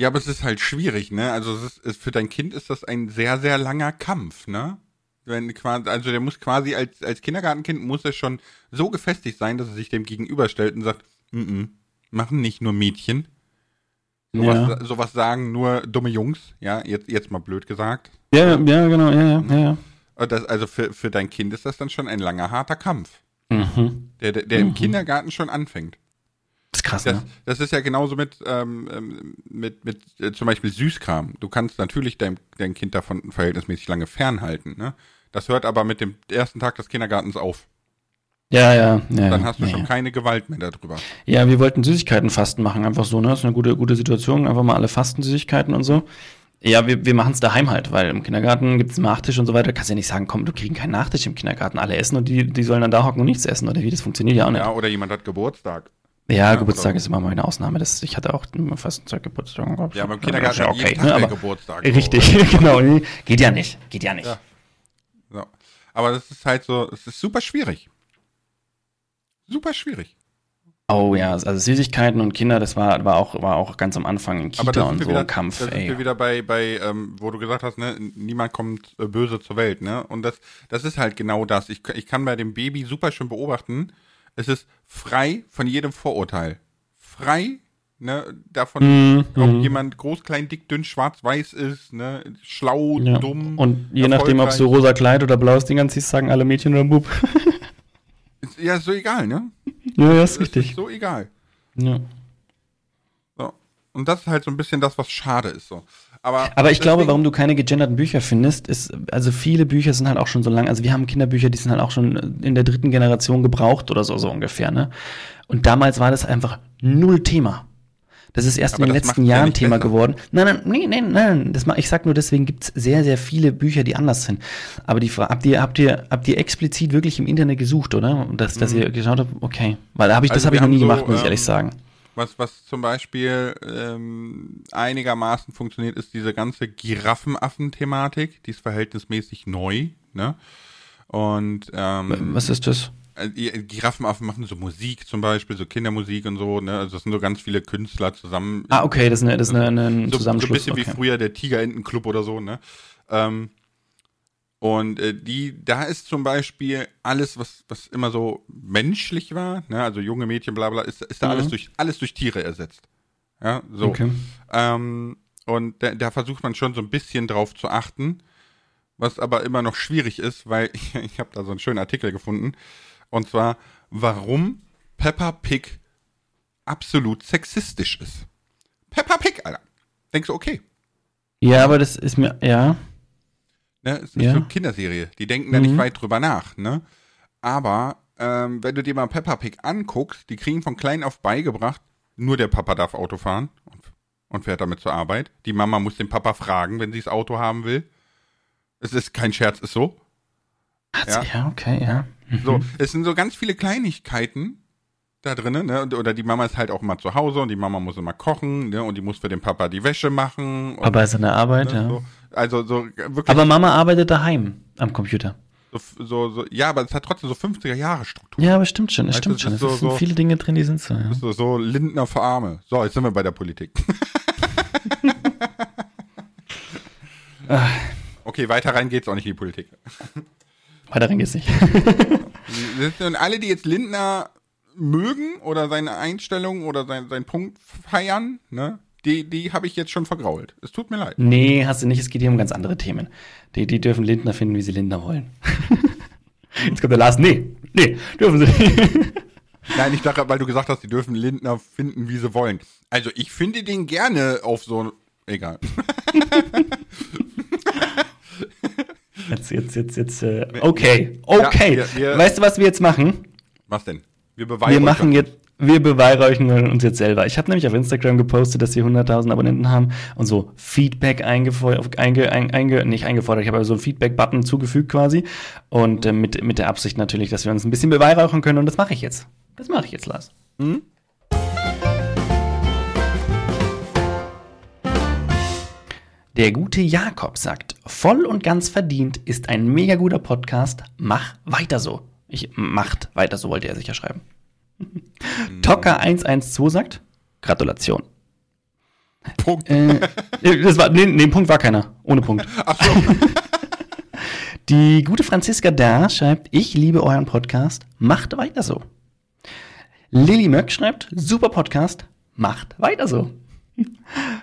Ja, aber es ist halt schwierig, ne? Also es ist, für dein Kind ist das ein sehr, sehr langer Kampf, ne? Wenn quasi, also der muss quasi als, als Kindergartenkind muss er schon so gefestigt sein, dass er sich dem gegenüberstellt und sagt, Mm -mm. Machen nicht nur Mädchen. Sowas, sowas sagen nur dumme Jungs, ja, jetzt, jetzt mal blöd gesagt. Ja, ja, genau, ja, ja, ja. ja. Das, also für, für dein Kind ist das dann schon ein langer, harter Kampf, Mhm. der, der, der im Kindergarten schon anfängt. Das ist krass, Das, ne? das ist ja genauso mit, ähm, ähm, mit, mit äh, zum Beispiel Süßkram. Du kannst natürlich dein, dein Kind davon verhältnismäßig lange fernhalten. Ne? Das hört aber mit dem ersten Tag des Kindergartens auf. Ja, ja, ja. Dann hast du ja, schon ja. keine Gewalt mehr darüber. Ja, wir wollten Süßigkeitenfasten machen, einfach so, ne? Das ist eine gute, gute Situation. Einfach mal alle fasten Süßigkeiten und so. Ja, wir, wir machen es daheim halt, weil im Kindergarten gibt's einen Nachtisch und so weiter. Kannst ja nicht sagen, komm, du kriegen keinen Nachtisch im Kindergarten. Alle essen und die, die sollen dann da hocken und nichts essen, oder wie? Das funktioniert ja auch nicht. Ja, oder jemand hat Geburtstag. Ja, Ja, Geburtstag ist immer mal eine Ausnahme. Das, ich hatte auch immer Fastenzeit Geburtstag. Ja, aber im Kindergarten ist ja okay, ne? aber Geburtstag. so. Richtig, genau. nee, Geht ja nicht. Geht ja nicht. Ja. So. Aber das ist halt so, es ist super schwierig. Super schwierig. Oh ja, also Süßigkeiten und Kinder, das war, war, auch, war auch ganz am Anfang in Aber Kita und so wieder, Kampf, da sind ey. wir wieder bei, bei ähm, wo du gesagt hast, ne, niemand kommt äh, böse zur Welt, ne? Und das, das ist halt genau das. Ich, ich kann bei dem Baby super schön beobachten, es ist frei von jedem Vorurteil. Frei, ne, davon, Mhm, ob mhm. jemand groß, klein, dick, dünn, schwarz, weiß ist, ne, schlau, Ja. dumm. Und je nachdem, ob du rosa Kleid oder blaues Ding anziehst, sagen alle Mädchen oder Bub. Ja, ist so egal, ne? ja, ja, ist richtig. ist so egal. Ja. So. Und das ist halt so ein bisschen das, was schade ist, so. Aber, Aber ich glaube, deswegen- warum du keine gegenderten Bücher findest, ist, also viele Bücher sind halt auch schon so lang, also wir haben Kinderbücher, die sind halt auch schon in der dritten Generation gebraucht oder so, so ungefähr, ne? Und damals war das einfach null Thema. Das ist erst Aber in den das letzten ja Jahren nicht Thema besser. geworden. Nein, nein, nee, nee, nein, das ich sag nur, deswegen gibt's sehr, sehr viele Bücher, die anders sind. Aber die Frage, habt ihr, habt ihr, habt ihr explizit wirklich im Internet gesucht, oder? Dass, dass ihr geschaut habt, okay. Weil da habe ich, das Mhm. Also habe ich noch nie so, gemacht, muss ich ehrlich ähm, sagen. Was, was zum Beispiel ähm, einigermaßen funktioniert, ist diese ganze Giraffenaffen-Thematik. Die ist verhältnismäßig neu, ne? Und ähm, Was ist das? Äh, die Giraffenaffen machen so Musik zum Beispiel, so Kindermusik und so, ne? Also das sind so ganz viele Künstler zusammen. Ah, okay, das ist, eine, das ist eine, eine, ein so, so ein Zusammenschluss. bisschen wie okay. früher der Tigerentenclub oder so, ne? Ähm, und äh, die, da ist zum Beispiel alles, was, was immer so menschlich war, ne? also junge Mädchen, bla bla, ist, ist da Mhm. alles durch alles durch Tiere ersetzt. Ja, so. Okay. Ähm, und da, da versucht man schon so ein bisschen drauf zu achten, was aber immer noch schwierig ist, weil ich, ich habe da so einen schönen Artikel gefunden. Und zwar, warum Peppa Pig absolut sexistisch ist. Peppa Pig, Alter. Denkst du, okay. Ja, aber das ist mir, ja. Ne? Es ist Ja. so eine Kinderserie. Die denken da Mhm. nicht weit drüber nach, ne? Aber ähm, wenn du dir mal Peppa Pig anguckst, die kriegen von klein auf beigebracht, nur der Papa darf Auto fahren und, und fährt damit zur Arbeit. Die Mama muss den Papa fragen, wenn sie das Auto haben will. Es ist kein Scherz, ist so. Hat's, ja. Ja. okay, ja. So, es sind so ganz viele Kleinigkeiten da drinnen, ne? Oder die Mama ist halt auch immer zu Hause und die Mama muss immer kochen, ne? Und die muss für den Papa die Wäsche machen. Aber ist eine Arbeit, ne? ja. so. Also so wirklich Aber Mama arbeitet daheim am Computer. so, so, so, ja, aber es hat trotzdem so 50er Jahre Struktur. Ja, aber stimmt schon, es stimmt schon. Es so- sind so- viele Dinge drin, die sind so, ja. So, so Lindner für Arme. So, jetzt sind wir bei der Politik. okay, weiter rein geht's auch nicht in die Politik. Weiter rein geht's nicht. Und alle, die jetzt Lindner mögen oder seine Einstellung oder sein, sein Punkt feiern, ne, die, die habe ich jetzt schon vergrault. Es tut mir leid. nee, hast du nicht, es geht hier um ganz andere Themen. Die, die dürfen Lindner finden, wie sie Lindner wollen. Jetzt kommt der Lars, nee, nee, dürfen sie nicht. Nein, ich dachte, weil du gesagt hast, die dürfen Lindner finden, wie sie wollen. Also ich finde den gerne auf so egal. Jetzt, jetzt, jetzt, jetzt, äh, okay, okay. wir- wir- weißt du, was wir jetzt machen? Was denn? Wir Wir beweisen. machen jetzt, wir beweihräuchern uns jetzt selber. Ich habe nämlich auf Instagram gepostet, dass wir 100.000 Abonnenten haben und so Feedback eingefordert, einge, einge, nicht eingefordert, ich habe aber so einen Feedback-Button zugefügt quasi und äh, mit, mit der Absicht natürlich, dass wir uns ein bisschen beweihräuchern können und das mache ich jetzt. Das mache ich jetzt, Lars. Der gute Jakob sagt, voll und ganz verdient ist ein mega guter Podcast. Mach weiter so. Ich macht weiter so, wollte er sicher schreiben. Tocker 112 sagt, Gratulation. Punkt. Äh, das war, nee, nee, Punkt war keiner. Ohne Punkt. Ach so. Die gute Franziska Da schreibt, ich liebe euren Podcast. Macht weiter so. Lilly Möck schreibt, super Podcast. Macht weiter so.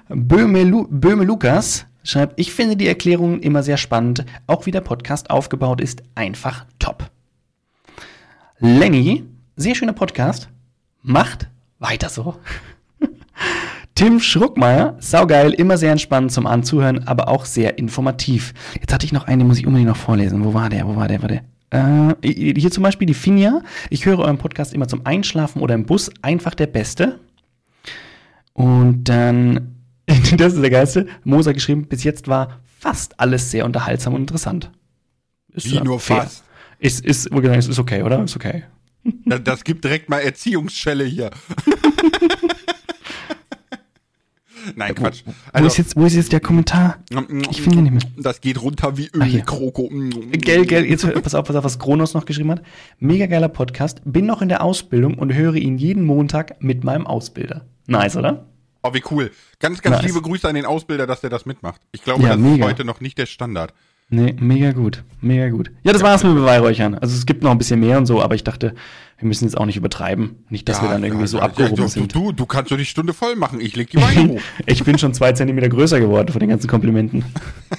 Böhme, Lu Böhme Lukas schreibt, ich finde die Erklärungen immer sehr spannend. Auch wie der Podcast aufgebaut ist, einfach top. Lenny, sehr schöner Podcast. Macht weiter so. Tim Schruckmeier, saugeil, immer sehr entspannend zum Anzuhören, aber auch sehr informativ. Jetzt hatte ich noch eine, muss ich unbedingt noch vorlesen. Wo war der? Wo war der? Wo war der? Äh, hier zum Beispiel die Finja. Ich höre euren Podcast immer zum Einschlafen oder im Bus. Einfach der Beste. Und dann, das ist der geilste, Moser geschrieben, bis jetzt war fast alles sehr unterhaltsam und interessant. Ist Wie nur fair. fast? Ist, ist, ist, ist okay, oder? Ist okay. Das, das gibt direkt mal Erziehungsschelle hier. Nein, Quatsch. Also, wo, ist jetzt, wo ist jetzt der Kommentar? Ich finde ihn nicht mehr. Das geht runter wie Öl, Ach, Kroko. Gell, gell, jetzt pass auf, pass auf, was Kronos noch geschrieben hat. Mega geiler Podcast. Bin noch in der Ausbildung und höre ihn jeden Montag mit meinem Ausbilder. Nice, oder? Oh, wie cool. Ganz, ganz nice. liebe Grüße an den Ausbilder, dass der das mitmacht. Ich glaube, ja, das mega. ist heute noch nicht der Standard. Nee, mega gut. Mega gut. Ja, das war's mit Beweihräuchern. Also es gibt noch ein bisschen mehr und so, aber ich dachte, wir müssen jetzt auch nicht übertreiben. Nicht, dass ja, wir dann irgendwie ja, so ja, abgehoben sind. Du, du kannst doch die Stunde voll machen. Ich leg die Beine hoch. ich bin schon zwei Zentimeter größer geworden von den ganzen Komplimenten.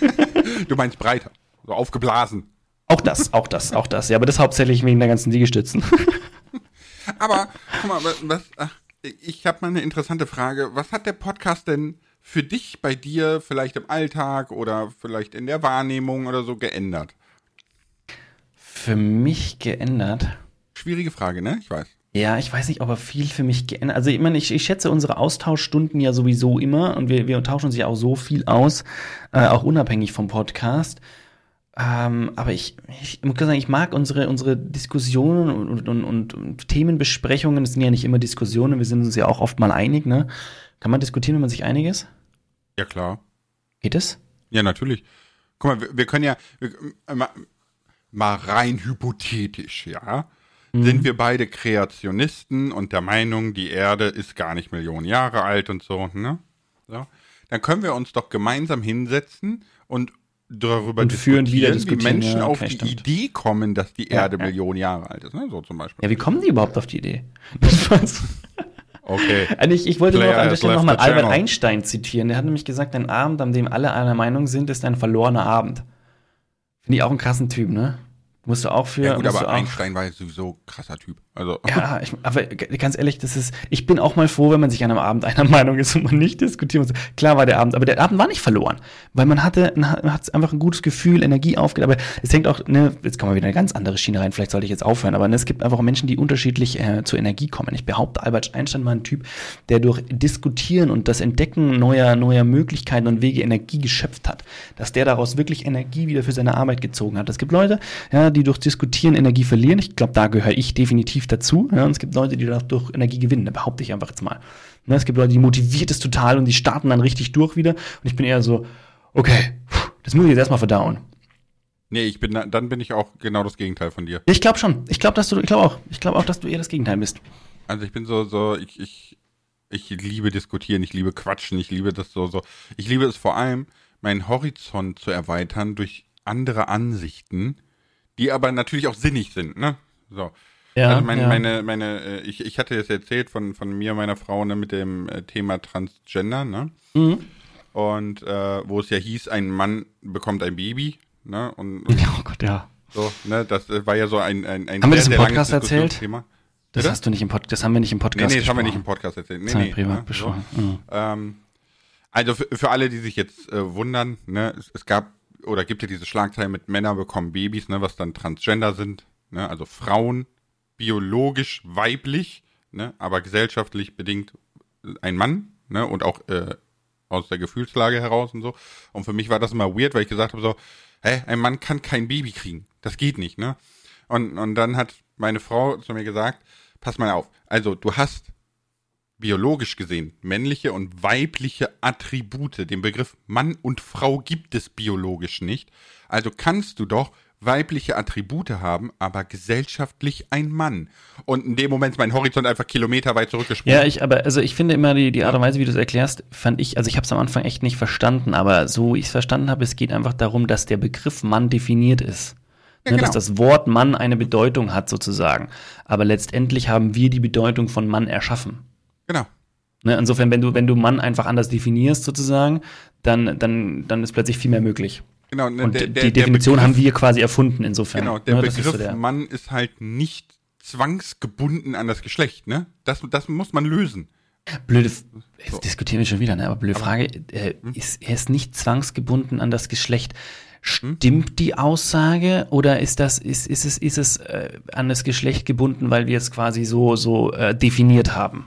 du meinst breiter. So aufgeblasen. Auch das, auch das, auch das. Ja, aber das hauptsächlich wegen der ganzen Liegestützen. aber, guck mal, was, ach, ich habe mal eine interessante Frage. Was hat der Podcast denn für dich bei dir vielleicht im Alltag oder vielleicht in der Wahrnehmung oder so geändert? Für mich geändert? Schwierige Frage, ne? Ich weiß. Ja, ich weiß nicht, ob er viel für mich geändert. Also ich meine, ich, ich schätze unsere Austauschstunden ja sowieso immer und wir, wir tauschen uns ja auch so viel aus, äh, auch unabhängig vom Podcast. Ähm, aber ich, ich muss sagen, ich mag unsere, unsere Diskussionen und, und, und, und Themenbesprechungen. Es sind ja nicht immer Diskussionen, wir sind uns ja auch oft mal einig, ne? Kann man diskutieren, wenn man sich einig ist? Ja, klar. Geht es? Ja, natürlich. Guck mal, wir, wir können ja wir, mal, mal, rein hypothetisch, ja. Mhm. Sind wir beide Kreationisten und der Meinung, die Erde ist gar nicht Millionen Jahre alt und so, ne? So. Dann können wir uns doch gemeinsam hinsetzen und darüber und diskutieren, diskutieren, wie Menschen ja, okay, auf die stimmt. Idee kommen, dass die Erde ja. Millionen Jahre alt ist, ne? So zum Beispiel. Ja, wie kommen die überhaupt auf die Idee? Okay. Ich, ich wollte Player noch an der Stelle nochmal Albert Einstein zitieren. Der hat nämlich gesagt, ein Abend, an dem alle einer Meinung sind, ist ein verlorener Abend. Finde ich auch einen krassen Typ, ne? Musst du auch für. Ja gut, aber Einstein war sowieso krasser Typ. Also. Ja, ich, aber ganz ehrlich, das ist. Ich bin auch mal froh, wenn man sich an einem Abend einer Meinung ist und man nicht diskutieren muss. Klar war der Abend, aber der Abend war nicht verloren, weil man hatte, man hat einfach ein gutes Gefühl, Energie aufgeht. Aber es hängt auch, ne, jetzt kommen wir wieder eine ganz andere Schiene rein. Vielleicht sollte ich jetzt aufhören, aber ne, es gibt einfach Menschen, die unterschiedlich äh, zur Energie kommen. Ich behaupte, Albert Einstein war ein Typ, der durch Diskutieren und das Entdecken neuer neuer Möglichkeiten und Wege Energie geschöpft hat, dass der daraus wirklich Energie wieder für seine Arbeit gezogen hat. Es gibt Leute, ja, die durch Diskutieren Energie verlieren. Ich glaube, da gehöre ich definitiv dazu. Ja, und es gibt Leute, die dadurch Energie gewinnen. Da behaupte ich einfach jetzt mal. Ja, es gibt Leute, die motiviert es total und die starten dann richtig durch wieder. Und ich bin eher so, okay, das muss ich jetzt erstmal verdauen. Nee, ich bin, dann bin ich auch genau das Gegenteil von dir. Ich glaube schon. Ich glaube, dass du, ich glaube auch. Ich glaube auch, dass du eher das Gegenteil bist. Also ich bin so, so, ich, ich, ich liebe diskutieren, ich liebe quatschen, ich liebe das so, so. Ich liebe es vor allem, meinen Horizont zu erweitern durch andere Ansichten, die aber natürlich auch sinnig sind, ne? So. Ja, also mein, ja. meine, meine, äh, ich, ich hatte jetzt erzählt von, von mir, meiner Frau, ne, mit dem äh, Thema Transgender, ne? Mhm. Und äh, wo es ja hieß, ein Mann bekommt ein Baby, ne? Und, und oh Gott, ja. So, ne, das äh, war ja so ein, ein, ein Haben wir das im Podcast erzählt? Das hast du nicht im Podcast, das haben wir nicht im Podcast Nee, nee, das haben wir nicht im Podcast erzählt. Nee, nee, privat ne? so. mhm. ähm, also für, für alle, die sich jetzt äh, wundern, ne, es, es gab oder gibt ja diese Schlagzeilen mit Männer bekommen Babys, ne, was dann Transgender sind, ne, also Frauen biologisch weiblich, ne, aber gesellschaftlich bedingt ein Mann, ne, und auch äh, aus der Gefühlslage heraus und so. Und für mich war das immer weird, weil ich gesagt habe so, hä, ein Mann kann kein Baby kriegen. Das geht nicht, ne? Und, und dann hat meine Frau zu mir gesagt, pass mal auf, also du hast biologisch gesehen männliche und weibliche Attribute. Den Begriff Mann und Frau gibt es biologisch nicht. Also kannst du doch weibliche Attribute haben, aber gesellschaftlich ein Mann. Und in dem Moment ist mein Horizont einfach kilometerweit zurückgesprungen. Ja, ich, aber also ich finde immer die, die Art und Weise, wie du es erklärst, fand ich, also ich habe es am Anfang echt nicht verstanden, aber so ich es verstanden habe, es geht einfach darum, dass der Begriff Mann definiert ist. Ja, ne, genau. Dass das Wort Mann eine Bedeutung hat sozusagen. Aber letztendlich haben wir die Bedeutung von Mann erschaffen. Genau. Ne? Insofern, wenn du, wenn du Mann einfach anders definierst sozusagen, dann, dann, dann ist plötzlich viel mehr möglich. Genau, ne, Und der, die der, Definition der Begriff, haben wir quasi erfunden insofern. Genau, der Ne, das ist Begriff so der- Mann ist halt nicht zwangsgebunden an das Geschlecht, ne? Das, das muss man lösen. Blöde, F- jetzt diskutieren wir schon wieder, ne? Aber blöde Frage, äh, Hm? ist, er ist nicht zwangsgebunden an das Geschlecht. Stimmt die Aussage oder ist das, ist, ist es, ist es äh, an das Geschlecht gebunden, weil wir es quasi so, so äh, definiert haben?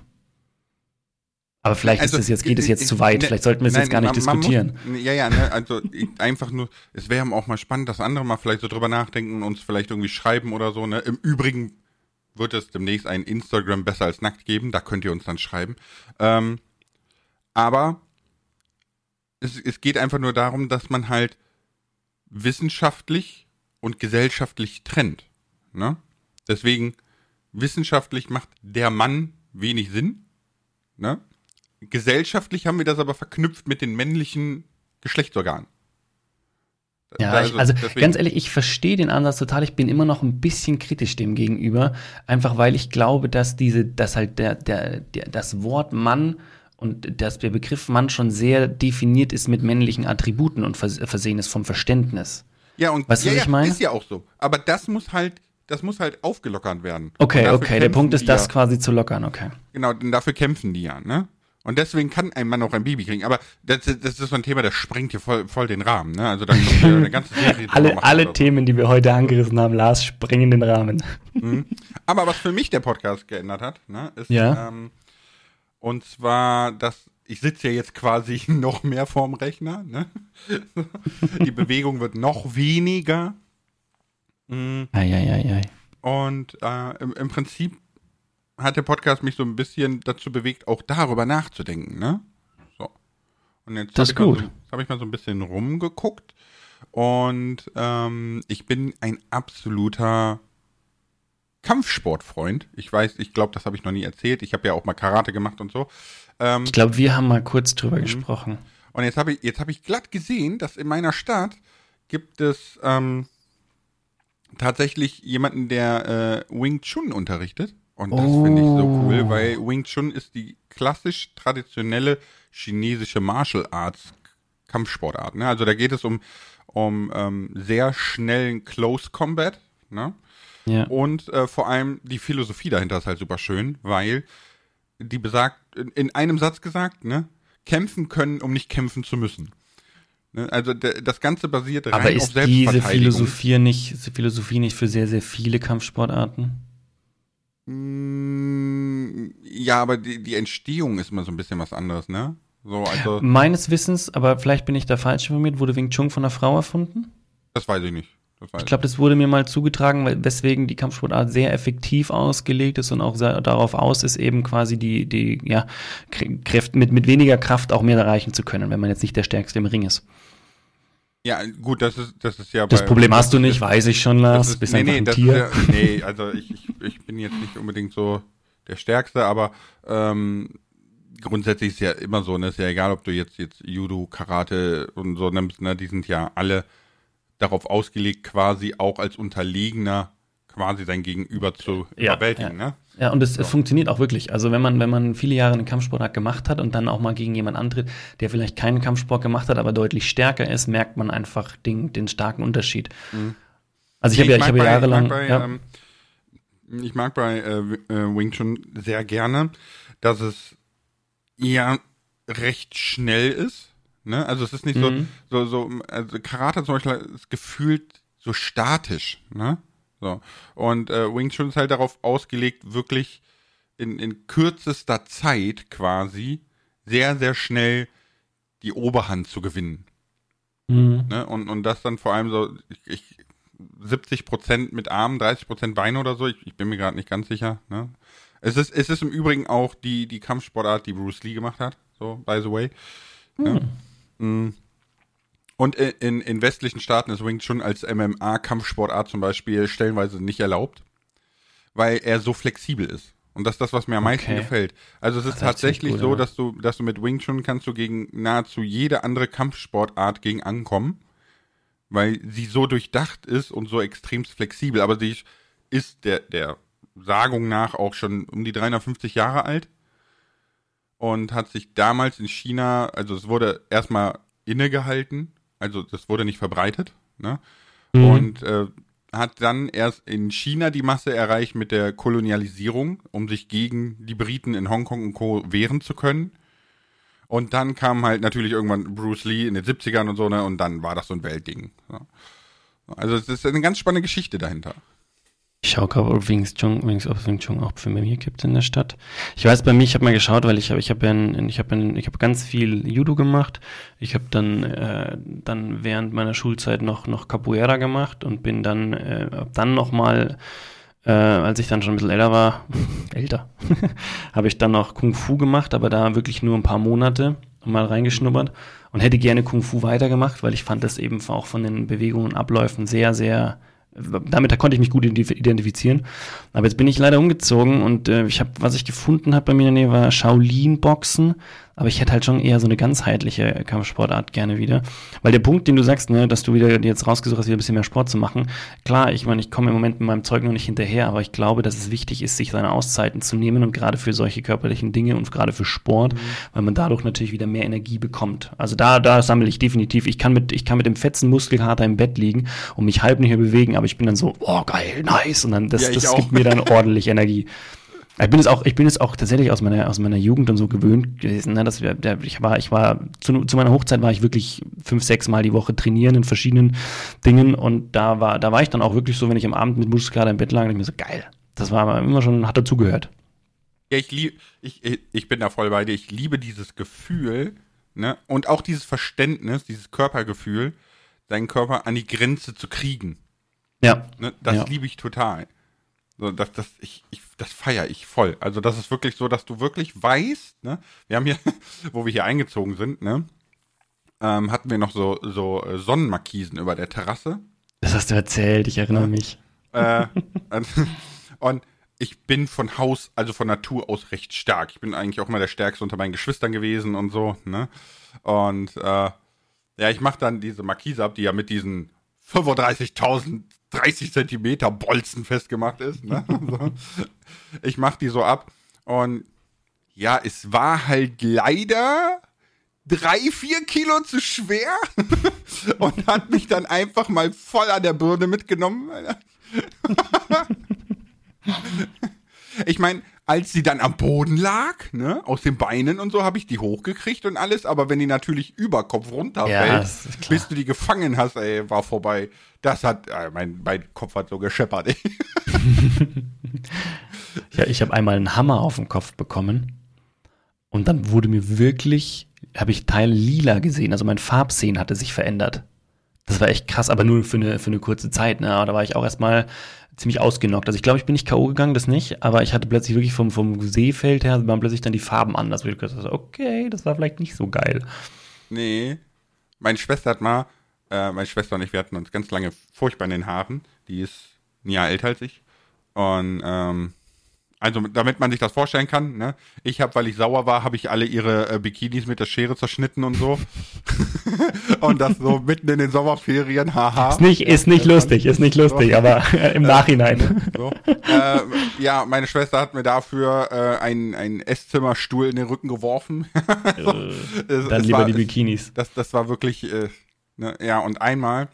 Aber vielleicht Also, ist es jetzt, geht es äh, jetzt äh, zu weit, ne, vielleicht sollten wir es jetzt gar nicht man- man diskutieren. Muss, ja, ja, ne, also einfach nur, es wäre auch mal spannend, dass andere mal vielleicht so drüber nachdenken und uns vielleicht irgendwie schreiben oder so, ne? Im Übrigen wird es demnächst ein Instagram besser als nackt geben, da könnt ihr uns dann schreiben. Ähm, aber es, es geht einfach nur darum, dass man halt wissenschaftlich und gesellschaftlich trennt. Ne? Deswegen, wissenschaftlich macht der Mann wenig Sinn. Ne? Gesellschaftlich haben wir das aber verknüpft mit den männlichen Geschlechtsorganen. Ja, Da- ich, also ganz ehrlich, ich verstehe den Ansatz total. Ich bin immer noch ein bisschen kritisch dem gegenüber, einfach weil ich glaube, dass diese, dass halt der, der, der das Wort Mann und dass der Begriff Mann schon sehr definiert ist mit männlichen Attributen und vers versehen ist vom Verständnis. Ja, und Weißt ja, was ich meine? ist ja auch so. Aber das muss halt, das muss halt aufgelockert werden. Okay, okay, der Punkt ist, das ja. quasi zu lockern, okay. Genau, denn dafür kämpfen die ja, ne? Und deswegen kann ein Mann auch ein Baby kriegen. Aber das, das ist so ein Thema, das sprengt hier voll, voll den Rahmen, ne? Also da können wir eine ganze Serie Alle, alle oder so. Themen, die wir heute angerissen haben, Lars, sprengen den Rahmen. Aber was für mich der Podcast geändert hat, ne, ist, Ja. ähm, und zwar, dass ich sitze ja jetzt quasi noch mehr vorm Rechner, ne? Die Bewegung wird noch weniger. Eieiei. Und äh, im, im Prinzip hat der Podcast mich so ein bisschen dazu bewegt, auch darüber nachzudenken, ne? So. Und jetzt Das habe ist ich, so- jetzt hab ich mal so ein bisschen rumgeguckt und ähm, ich bin ein absoluter Kampfsportfreund. Ich weiß, ich glaube, das habe ich noch nie erzählt. Ich habe ja auch mal Karate gemacht und so. Ähm, Ich glaube, wir haben mal kurz Mhm. drüber gesprochen. und jetzt habe ich, jetzt habe ich glatt gesehen, dass in meiner Stadt gibt es ähm, tatsächlich jemanden, der äh, Wing Chun unterrichtet. Und das finde ich so Oh. cool, weil Wing Chun ist die klassisch traditionelle chinesische Martial Arts Kampfsportart. Ne? Also da geht es um, um ähm, sehr schnellen Close Combat. Ne? Ja. Und äh, vor allem die Philosophie dahinter ist halt super schön, weil die besagt, in, in einem Satz gesagt, ne, kämpfen können, um nicht kämpfen zu müssen. Ne, also das Ganze basiert rein Aber auf ist diese. Philosophie nicht, Philosophie nicht für sehr, sehr viele Kampfsportarten? Mm, Ja, aber die, die Entstehung ist immer so ein bisschen was anderes, ne? So, also, Meines Wissens, aber vielleicht bin ich da falsch informiert, wurde Wing Chun von einer Frau erfunden? das weiß ich nicht. Weiß Ich glaube, das wurde mir mal zugetragen, weil, weswegen die Kampfsportart sehr effektiv ausgelegt ist und auch darauf aus ist, eben quasi die, die, ja, Kr- Kräfte, mit, mit weniger Kraft auch mehr erreichen zu können, wenn man jetzt nicht der Stärkste im Ring ist. Ja, gut, das ist, das ist ja Das bei- Problem hast du nicht, ist- weiß ich schon, Lars. ist, Bist nee, nee, ein Tier. Ja, nee, also ich, ich, ich bin jetzt nicht unbedingt so der Stärkste, aber ähm, grundsätzlich ist ja immer so, ne, ist ja egal, ob du jetzt jetzt Judo, Karate und so nimmst, ne, die sind ja alle darauf ausgelegt, quasi auch als Unterlegener quasi sein Gegenüber zu Ja, überwältigen, ja. ne? Ja, und es, es funktioniert auch wirklich. Also wenn man, wenn man viele Jahre einen Kampfsportart gemacht hat und dann auch mal gegen jemanden antritt, der vielleicht keinen Kampfsport gemacht hat, aber deutlich stärker ist, merkt man einfach den, den starken Unterschied. Also ich habe ja, ich habe jahrelang. Ich mag bei, ja, ähm, ich mag bei äh, äh, Wing Chun sehr gerne, dass es eher recht schnell ist. Ne? Also es ist nicht Mhm. so, so, so, also Karate zum Beispiel ist gefühlt so statisch, ne? So. Und äh, Wing Chun ist halt darauf ausgelegt, wirklich in, in kürzester Zeit quasi sehr, sehr schnell die Oberhand zu gewinnen. mhm. Ne? Und, und das dann vor allem so, ich, ich 70 Prozent mit Armen, 30 Prozent Beine oder so, ich, ich bin mir gerade nicht ganz sicher. Ne? Es, ist, es ist im Übrigen auch die, die Kampfsportart, die Bruce Lee gemacht hat, so, by the way. Ne? Und in, in, westlichen Staaten ist Wing Chun als MMA-Kampfsportart zum Beispiel stellenweise nicht erlaubt, weil er so flexibel ist. Und das ist das, was mir am meisten Okay. gefällt. Also es ist Das tatsächlich gut, so, ja. dass du, dass du mit Wing Chun kannst du gegen nahezu jede andere Kampfsportart gegen ankommen, weil sie so durchdacht ist und so extremst flexibel. Aber sie ist der, der Sagung nach auch schon um die 350 Jahre alt. und hat sich damals in China, also es wurde erstmal innegehalten, also das wurde nicht verbreitet, ne? Mhm. Und äh, hat dann erst in China die Masse erreicht mit der Kolonialisierung, um sich gegen die Briten in Hongkong und Co. wehren zu können. Und dann kam halt natürlich irgendwann Bruce Lee in den 70ern und so, ne? Und dann war das so ein Weltding. So. Also es ist eine ganz spannende Geschichte dahinter. Ich schaue gerade, ob Wing Chun, Wings of Wing Chun auch für mich gibt in der Stadt. Ich weiß bei mir, ich habe mal geschaut, weil ich habe ich habe ich habe ich ganz viel Judo gemacht. Ich habe dann äh, dann während meiner Schulzeit noch noch Capoeira gemacht und bin dann äh, dann noch mal äh, als ich dann schon ein bisschen älter war, älter, habe ich dann noch Kung Fu gemacht, aber da wirklich nur ein paar Monate mal reingeschnuppert und hätte gerne Kung Fu weitergemacht, weil ich fand das eben auch von den Bewegungen und Abläufen sehr, sehr damit konnte ich mich gut identifizieren. Aber jetzt bin ich leider umgezogen und äh, ich habe, was ich gefunden habe bei mir in der Nähe, war Shaolin-Boxen. Aber ich hätte halt schon eher so eine ganzheitliche Kampfsportart gerne wieder. Weil der Punkt, den du sagst, ne, dass du wieder jetzt rausgesucht hast, wieder ein bisschen mehr Sport zu machen, klar, ich meine, ich komme im Moment mit meinem Zeug noch nicht hinterher, aber ich glaube, dass es wichtig ist, sich seine Auszeiten zu nehmen und gerade für solche körperlichen Dinge und gerade für Sport, mhm. weil man dadurch natürlich wieder mehr Energie bekommt. Also da, da sammle ich definitiv. Ich kann mit, ich kann mit dem fetzen Muskelkater im Bett liegen und mich halb nicht mehr bewegen, aber ich bin dann so, oh geil, nice. Und dann, das, ja, das gibt mir dann ordentlich Energie. Ich bin es auch, ich bin es auch tatsächlich aus meiner, aus meiner Jugend und so gewöhnt gewesen, ne, dass wir, ich war, ich war, zu, zu meiner Hochzeit war ich wirklich fünf, sechs Mal die Woche trainieren in verschiedenen Dingen und da war, da war ich dann auch wirklich so, wenn ich am Abend mit Muskelkater im Bett lag, ich mir so, geil. Das war immer schon, hat dazugehört. Ja, ich liebe, ich, ich bin da voll bei dir. Ich liebe dieses Gefühl, ne, und auch dieses Verständnis, dieses Körpergefühl, deinen Körper an die Grenze zu kriegen. Ja. Ne, das ja. liebe ich total. So, das, das, ich, ich, das feiere ich voll. Also das ist wirklich so, dass du wirklich weißt, ne? Wir haben hier, wo wir hier eingezogen sind, ne? Ähm, hatten wir noch so, so äh, Sonnenmarkisen über der Terrasse. Das hast du erzählt, ich erinnere ja. mich. Äh, und ich bin von Haus, also von Natur aus recht stark. Ich bin eigentlich auch immer der Stärkste unter meinen Geschwistern gewesen und so, ne? Und äh, ja, ich mache dann diese Markise ab, die ja mit diesen 35.000 30 Zentimeter Bolzen festgemacht ist. Ne? so. Ich mach die so ab und ja, es war halt leider drei, vier Kilo zu schwer und hat mich dann einfach mal voll an der Birne mitgenommen. ich meine, als sie dann am Boden lag, ne, aus den Beinen und so, habe ich die hochgekriegt und alles, aber wenn die natürlich über Kopf runterfällt, ja, bis du die gefangen hast, ey, war vorbei. Das hat, äh, mein, mein Kopf hat so gescheppert, ey. ja, ich habe einmal einen Hammer auf den Kopf bekommen und dann wurde mir wirklich, habe ich Teil lila gesehen, also mein Farbsehen hatte sich verändert. Das war echt krass, aber nur für eine, für eine kurze Zeit. Ne? Da war ich auch erstmal ziemlich ausgenockt. Also ich glaube, ich bin nicht K.O. gegangen, das nicht, aber ich hatte plötzlich wirklich vom, vom Seefeld her, waren plötzlich dann die Farben anders. Ich habe, okay, das war vielleicht nicht so geil. Nee. Meine Schwester hat mal, äh, meine Schwester und ich, wir hatten uns ganz lange furchtbar in den Haaren. Die ist ein Jahr älter als ich. Und ähm, also damit man sich das vorstellen kann, ne? Ich habe, weil ich sauer war, habe ich alle ihre äh, Bikinis mit der Schere zerschnitten und so. und das so mitten in den Sommerferien, haha. Ist nicht, ist nicht lustig, ist nicht lustig, so. aber äh, im Nachhinein. So. Äh, ja, meine Schwester hat mir dafür äh, einen, einen Esszimmerstuhl in den Rücken geworfen. so. es, Dann es lieber war, die Bikinis. Das, das war wirklich, äh, ne, ja, und einmal,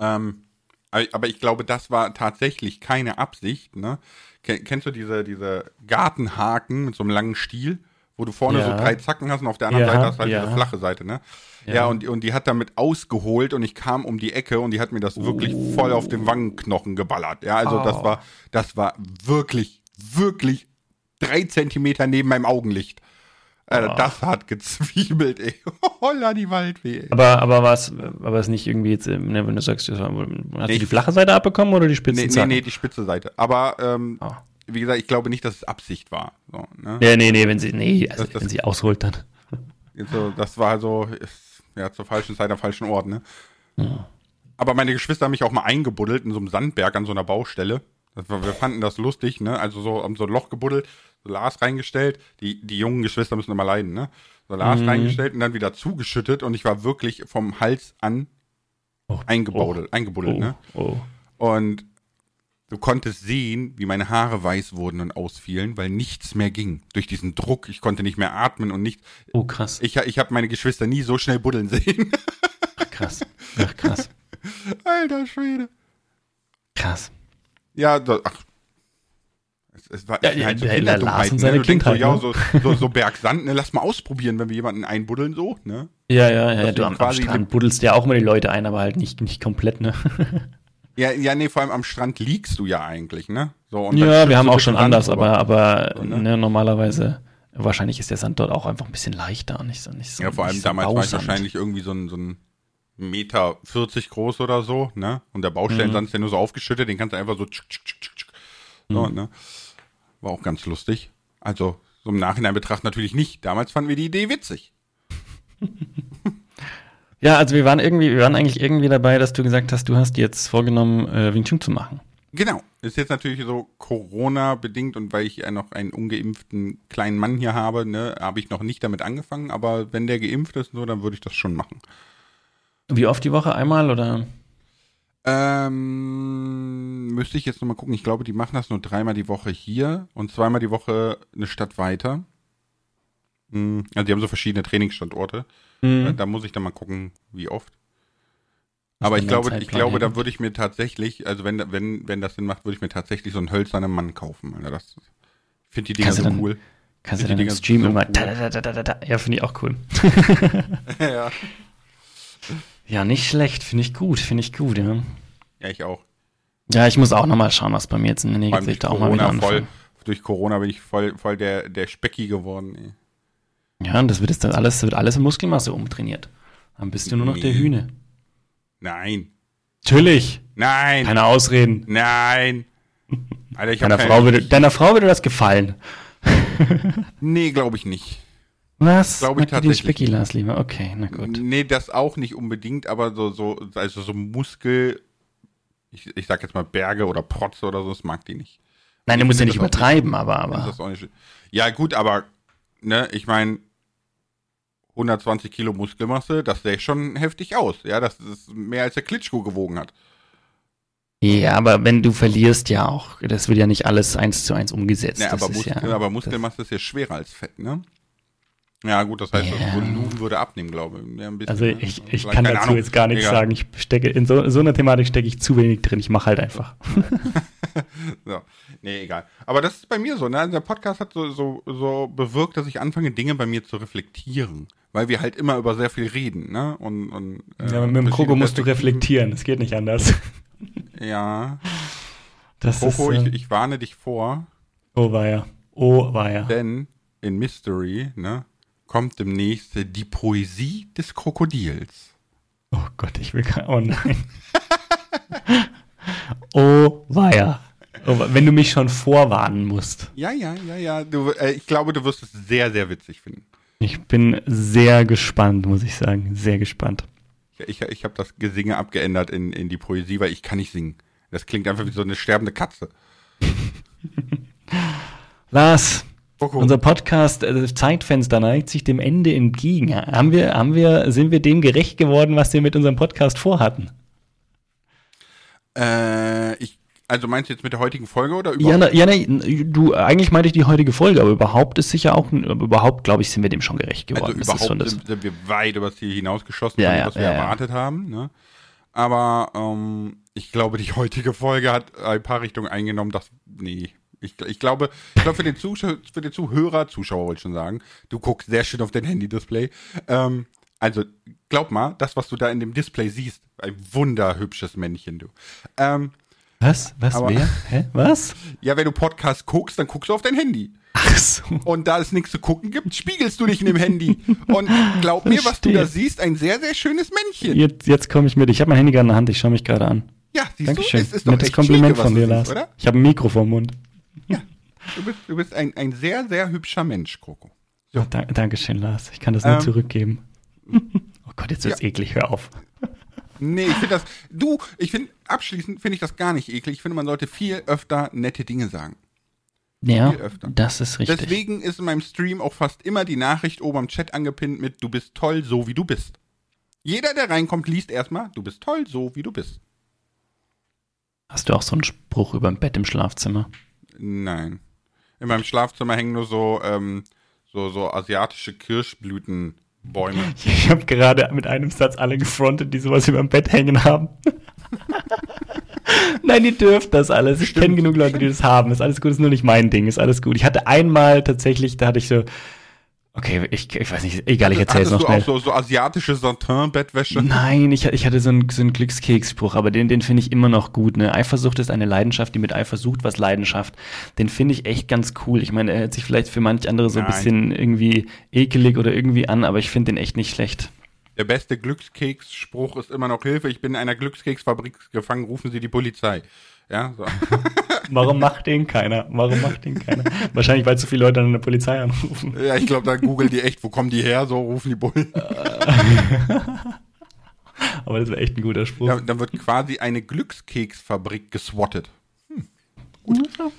ähm, aber ich glaube, das war tatsächlich keine Absicht, ne? Kennst du diese, diese Gartenhaken mit so einem langen Stiel, wo du vorne ja. so drei Zacken hast und auf der anderen ja, Seite hast du halt ja. diese flache Seite, ne? Ja, und, und die hat damit ausgeholt und ich kam um die Ecke und die hat mir das oh. wirklich voll auf den Wangenknochen geballert. Ja, also oh. das war, das war wirklich, wirklich drei Zentimeter neben meinem Augenlicht. Oh. Das hat gezwiebelt, ey. Holla die Waldweh. Aber, aber war es aber ist nicht irgendwie jetzt, ne, wenn du sagst, hast nee, du die flache Seite abbekommen oder die spitze Seite? Nee, nee, die spitze Seite. Aber ähm, oh. wie gesagt, ich glaube nicht, dass es Absicht war. So, ne? Ja, nee, nee, wenn sie, nee, also das, das, wenn sie ausholt, dann. So, das war so, ja, zur falschen Zeit am falschen Ort, ne? Ja. Aber meine Geschwister haben mich auch mal eingebuddelt in so einem Sandberg an so einer Baustelle. War, wir fanden das lustig, ne? Also so haben so ein Loch gebuddelt, so Lars reingestellt. Die, die jungen Geschwister müssen immer leiden, ne? So Lars mhm. reingestellt und dann wieder zugeschüttet und ich war wirklich vom Hals an oh, eingebuddelt, oh, eingebuddelt, oh, ne? Oh. Und Du konntest sehen, wie meine Haare weiß wurden und ausfielen, weil nichts mehr ging. Durch diesen Druck, ich konnte nicht mehr atmen und nichts. Oh, krass. Ich, ich habe meine Geschwister nie so schnell buddeln sehen. Ach, krass. Ach, krass. Alter Schwede. Krass. Ja, ach. Es, es war Ja, es war halt so ja, Kinderdummheit, ne? Du denkst so, ja, ne? so, so, so Bergsand, ne? Lass mal ausprobieren, wenn wir jemanden einbuddeln, so, ne? Ja, ja, ja. Du am, am Strand buddelst ja auch mal die Leute ein, aber halt nicht, nicht komplett, ne? Ja, ja, nee, vor allem am Strand liegst du ja eigentlich, ne? So, ja, wir haben auch schon anders, aber, aber So, ne? ne, normalerweise, wahrscheinlich ist der Sand dort auch einfach ein bisschen leichter, nicht so, nicht so. Ja, vor allem damals war ich Bausand. wahrscheinlich irgendwie so ein, so ein Meter 40 groß oder so, ne? Und der Baustellensand ist ja nur so aufgeschüttet, den kannst du einfach so tschuk, tschuk, tschuk, tschuk, tschuk. so, ne? War auch ganz lustig. Also, so im Nachhinein betrachtet natürlich nicht. Damals fanden wir die Idee witzig. Ja, also wir waren irgendwie, wir waren eigentlich irgendwie dabei, dass du gesagt hast, du hast jetzt vorgenommen, äh, Wing Chun zu machen. Genau. Ist jetzt natürlich so Corona-bedingt und weil ich ja noch einen ungeimpften kleinen Mann hier habe, ne, habe ich noch nicht damit angefangen, aber wenn der geimpft ist, nur, dann würde ich das schon machen. Wie oft die Woche? Einmal oder? Ähm, müsste ich jetzt nochmal gucken. Ich glaube, die machen das nur dreimal die Woche hier und zweimal die Woche eine Stadt weiter. Hm, Also die haben so verschiedene Trainingsstandorte. Mhm. Da muss ich dann mal gucken, wie oft. Aber ich glaube, ich Zeitplan glaube, da würde ich mir tatsächlich, also wenn, wenn, wenn das Sinn macht, würde ich mir tatsächlich so einen hölzernen Mann kaufen. Alter. Das, ich finde die Dinger so dann- cool. Kannst du dann im Stream so immer. cool? Da, da, da, da, da, da. Ja, finde ich auch cool. ja. Ja, nicht schlecht. Finde ich gut. Finde ich gut, ja. ja, ich auch. Ja, ich muss auch nochmal schauen, was bei mir jetzt in der Nähe Vor allem gibt. durch Ich da auch mal wieder Corona, voll, durch Corona bin ich voll, voll der, der Specki geworden. Ey. Ja, und das wird jetzt dann alles, wird alles in Muskelmasse umtrainiert. Dann bist du nur noch der Nee. Hühne. Nein. Natürlich. Nein. Keine Ausreden. Nein. Alter, Deiner Frau, würde, deiner Frau würde das gefallen. Nee, glaube ich nicht. Was? Glaub ich die tatsächlich Specki Lars lieber? Okay, na gut. Nee, das auch nicht unbedingt, aber so, so, also so Muskel, ich, ich sag jetzt mal Berge oder Protze oder so, das mag die nicht. Nein, du musst ja nicht übertreiben, aber, Das aber. auch nicht, ja, gut, aber, ne, ich meine, 120 Kilo Muskelmasse, das sähe schon heftig aus. Ja, das ist mehr als der Klitschko gewogen hat. Ja, aber wenn du verlierst, ja auch. Das wird ja nicht alles eins zu eins umgesetzt. Das aber, Muskel, ja, aber Muskelmasse ist ja schwerer als Fett, ne? Ja, gut, das heißt, Ja. das Volumen würde abnehmen, glaube ich. Also ne? ich, ich kann dazu Ahnung. jetzt gar nichts Egal. sagen. Ich stecke in so, so einer Thematik stecke ich zu wenig drin. Ich mache halt einfach. So. Nee, egal. Aber das ist bei mir so, ne? Also Der Podcast hat so, so, so bewirkt, dass ich anfange, Dinge bei mir zu reflektieren. Weil wir halt immer über sehr viel reden, ne? Und, und, äh, Ja, mit dem Kroko musst du reflektieren. Das geht nicht anders. Ja. Das Kroko, ist. Äh, ich, ich warne dich vor, oh, war ja. Oh, war ja. denn in Mystery, ne? Kommt demnächst die Poesie des Krokodils. Oh Gott, ich will kein. Oh nein. oh, war ja. Oh, wenn du mich schon vorwarnen musst. Ja, ja, ja, ja. Du, äh, ich glaube, du wirst es sehr, sehr witzig finden. Ich bin sehr gespannt, muss ich sagen. Sehr gespannt. Ich, ich, ich habe das Gesinge abgeändert in, in die Poesie, weil ich kann nicht singen. Das klingt einfach wie so eine sterbende Katze. Lars, Kroko. unser Podcast äh, Zeitfenster neigt sich dem Ende entgegen. Haben wir, haben wir, sind wir dem gerecht geworden, was wir mit unserem Podcast vorhatten? Äh, ich, also meinst du jetzt mit der heutigen Folge oder Ja, überhaupt? na, ja, nee, du, eigentlich meinte ich die heutige Folge, aber überhaupt ist sicher auch, überhaupt, glaube ich, sind wir dem schon gerecht geworden. also Das überhaupt sind, sind wir weit über das Ziel hinausgeschossen, Ja, von ja, was wir ja, ja. erwartet haben. Ne? Aber ähm, ich glaube, die heutige Folge hat ein paar Richtungen eingenommen, das, nee. Ich, ich glaube, ich glaube für, den Zuschauer, für den Zuhörer, Zuschauer wollte ich schon sagen, du guckst sehr schön auf dein Handy-Display. Ähm, also, glaub mal, das, was du da in dem Display siehst, ein wunderhübsches Männchen, du. Ähm, Was? Was? Aber- wer? Hä? Was? ja, wenn du Podcast guckst, dann guckst du auf dein Handy. Ach so. Und da es nichts zu gucken gibt, spiegelst du dich in dem Handy. Und glaub mir, was du da siehst, ein sehr, sehr schönes Männchen. Jetzt, jetzt komme ich mit. Ich habe mein Handy gerade in der Hand, ich schaue mich gerade an. Ja, siehst Dankeschön. du, es ist doch Nettes Kompliment schnieke, was von dir, Lars. oder? Ich habe ein Mikro vorm Mund. Du bist, du bist ein, ein sehr, sehr hübscher Mensch, Kroko. Ja. Da, Dankeschön, Lars. Ich kann das nur Ähm, zurückgeben. Oh Gott, jetzt wird's ja. eklig. Hör auf. Nee, ich finde das, du, ich finde, abschließend finde ich das gar nicht eklig. Ich finde, man sollte viel öfter nette Dinge sagen. Ja, das ist richtig. Deswegen ist in meinem Stream auch fast immer die Nachricht oben am Chat angepinnt mit, du bist toll, so wie du bist. Jeder, der reinkommt, liest erstmal, du bist toll, so wie du bist. Hast du auch so einen Spruch über dem Bett im Schlafzimmer? Nein. In meinem Schlafzimmer hängen nur so, ähm, so, so asiatische Kirschblütenbäume. Ich habe gerade mit einem Satz alle gefrontet, die sowas über dem Bett hängen haben. Nein, ihr dürft das alles. Ich kenne genug Leute, die das haben. Ist alles gut, ist nur nicht mein Ding, ist alles gut. Ich hatte einmal tatsächlich, da hatte ich so, okay, ich, ich weiß nicht, egal, ich erzähl's Hattest noch du schnell. auch so, so asiatische Satin-Bettwäsche? Nein, ich, ich hatte so einen, so einen Glückskeksspruch, aber den, den finde ich immer noch gut. Ne? Eifersucht ist eine Leidenschaft, die mit Eifer sucht was Leidenschaft. Den finde ich echt ganz cool. Ich meine, er hört sich vielleicht für manch andere so ein Nein. bisschen irgendwie ekelig oder irgendwie an, aber ich finde den echt nicht schlecht. Der beste Glückskeksspruch ist immer noch Hilfe. Ich bin in einer Glückskeksfabrik gefangen. Rufen Sie die Polizei. Ja, so. Warum macht den keiner? Warum macht den keiner? Wahrscheinlich, weil zu viele Leute an der Polizei anrufen. ja ich glaube, da googeln die echt, wo kommen die her? So rufen die Bullen. Aber das wäre echt ein guter Spruch. Da, da wird quasi eine Glückskeksfabrik geswattet.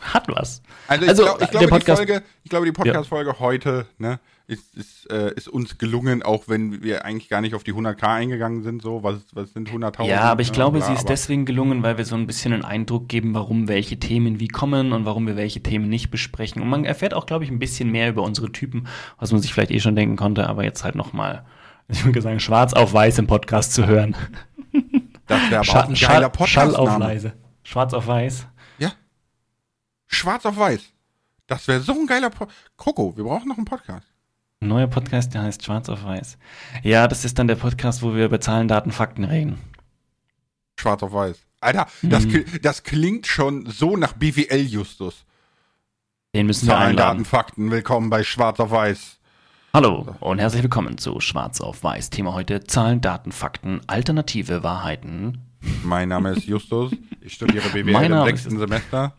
Hat was. Also ich, Also, glaub, ich der glaube, die Podcast- Folge, ich glaube, die Podcast-Folge heute ne, ist, ist, äh, ist uns gelungen, auch wenn wir eigentlich gar nicht auf die 100k eingegangen sind. So, was, was sind 100.000? Ja, aber ich ne, glaube, sie ist deswegen gelungen, weil wir so ein bisschen einen Eindruck geben, warum welche Themen wie kommen und warum wir welche Themen nicht besprechen. Und man erfährt auch, glaube ich, ein bisschen mehr über unsere Typen, was man sich vielleicht eh schon denken konnte, aber jetzt halt nochmal, ich würde sagen, schwarz auf weiß im Podcast zu hören. Das wäre aber auch Schall, ein geiler Schall auf leise. Schwarz auf weiß. Schwarz auf weiß. Das wäre so ein geiler Podcast. Coco, wir brauchen noch einen Podcast. Ein neuer Podcast, der heißt Schwarz auf weiß. Ja, das ist dann der Podcast, wo wir über Zahlen, Daten, Fakten reden. Schwarz auf weiß. Alter, das, Mhm. kli- das klingt schon so nach BWL Justus. Den müssen wir Zahlen, Daten, einladen. Fakten. Willkommen bei Schwarz auf weiß. Hallo und herzlich willkommen zu Schwarz auf weiß. Thema heute Zahlen, Daten, Fakten, alternative Wahrheiten. Mein Name ist Justus. Ich studiere BWL Mein im sechsten Semester.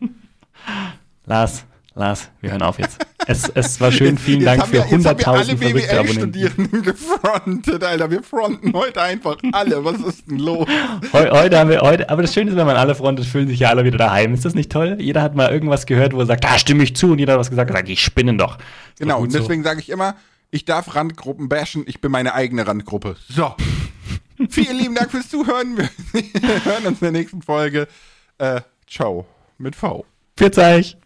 Lars, Lars, wir hören auf jetzt. Es, es war schön, vielen Jetzt Dank für wir- jetzt haben wir alle 100.000 verrückte Abonnenten. Gefrontet, Alter. Wir fronten heute einfach alle. Was ist denn los? Heu, heute haben wir, heute, aber das Schöne ist, wenn man alle frontet, fühlen sich ja alle wieder daheim. Ist das nicht toll? Jeder hat mal irgendwas gehört, wo er sagt, da stimme ich zu und jeder hat was gesagt, sagt, die spinnen doch. Ist Genau, und so. deswegen sage ich immer, ich darf Randgruppen bashen, ich bin meine eigene Randgruppe. So. Vielen lieben Dank fürs Zuhören. Wir hören uns in der nächsten Folge. Äh, ciao. Mit V. Pfiat euch.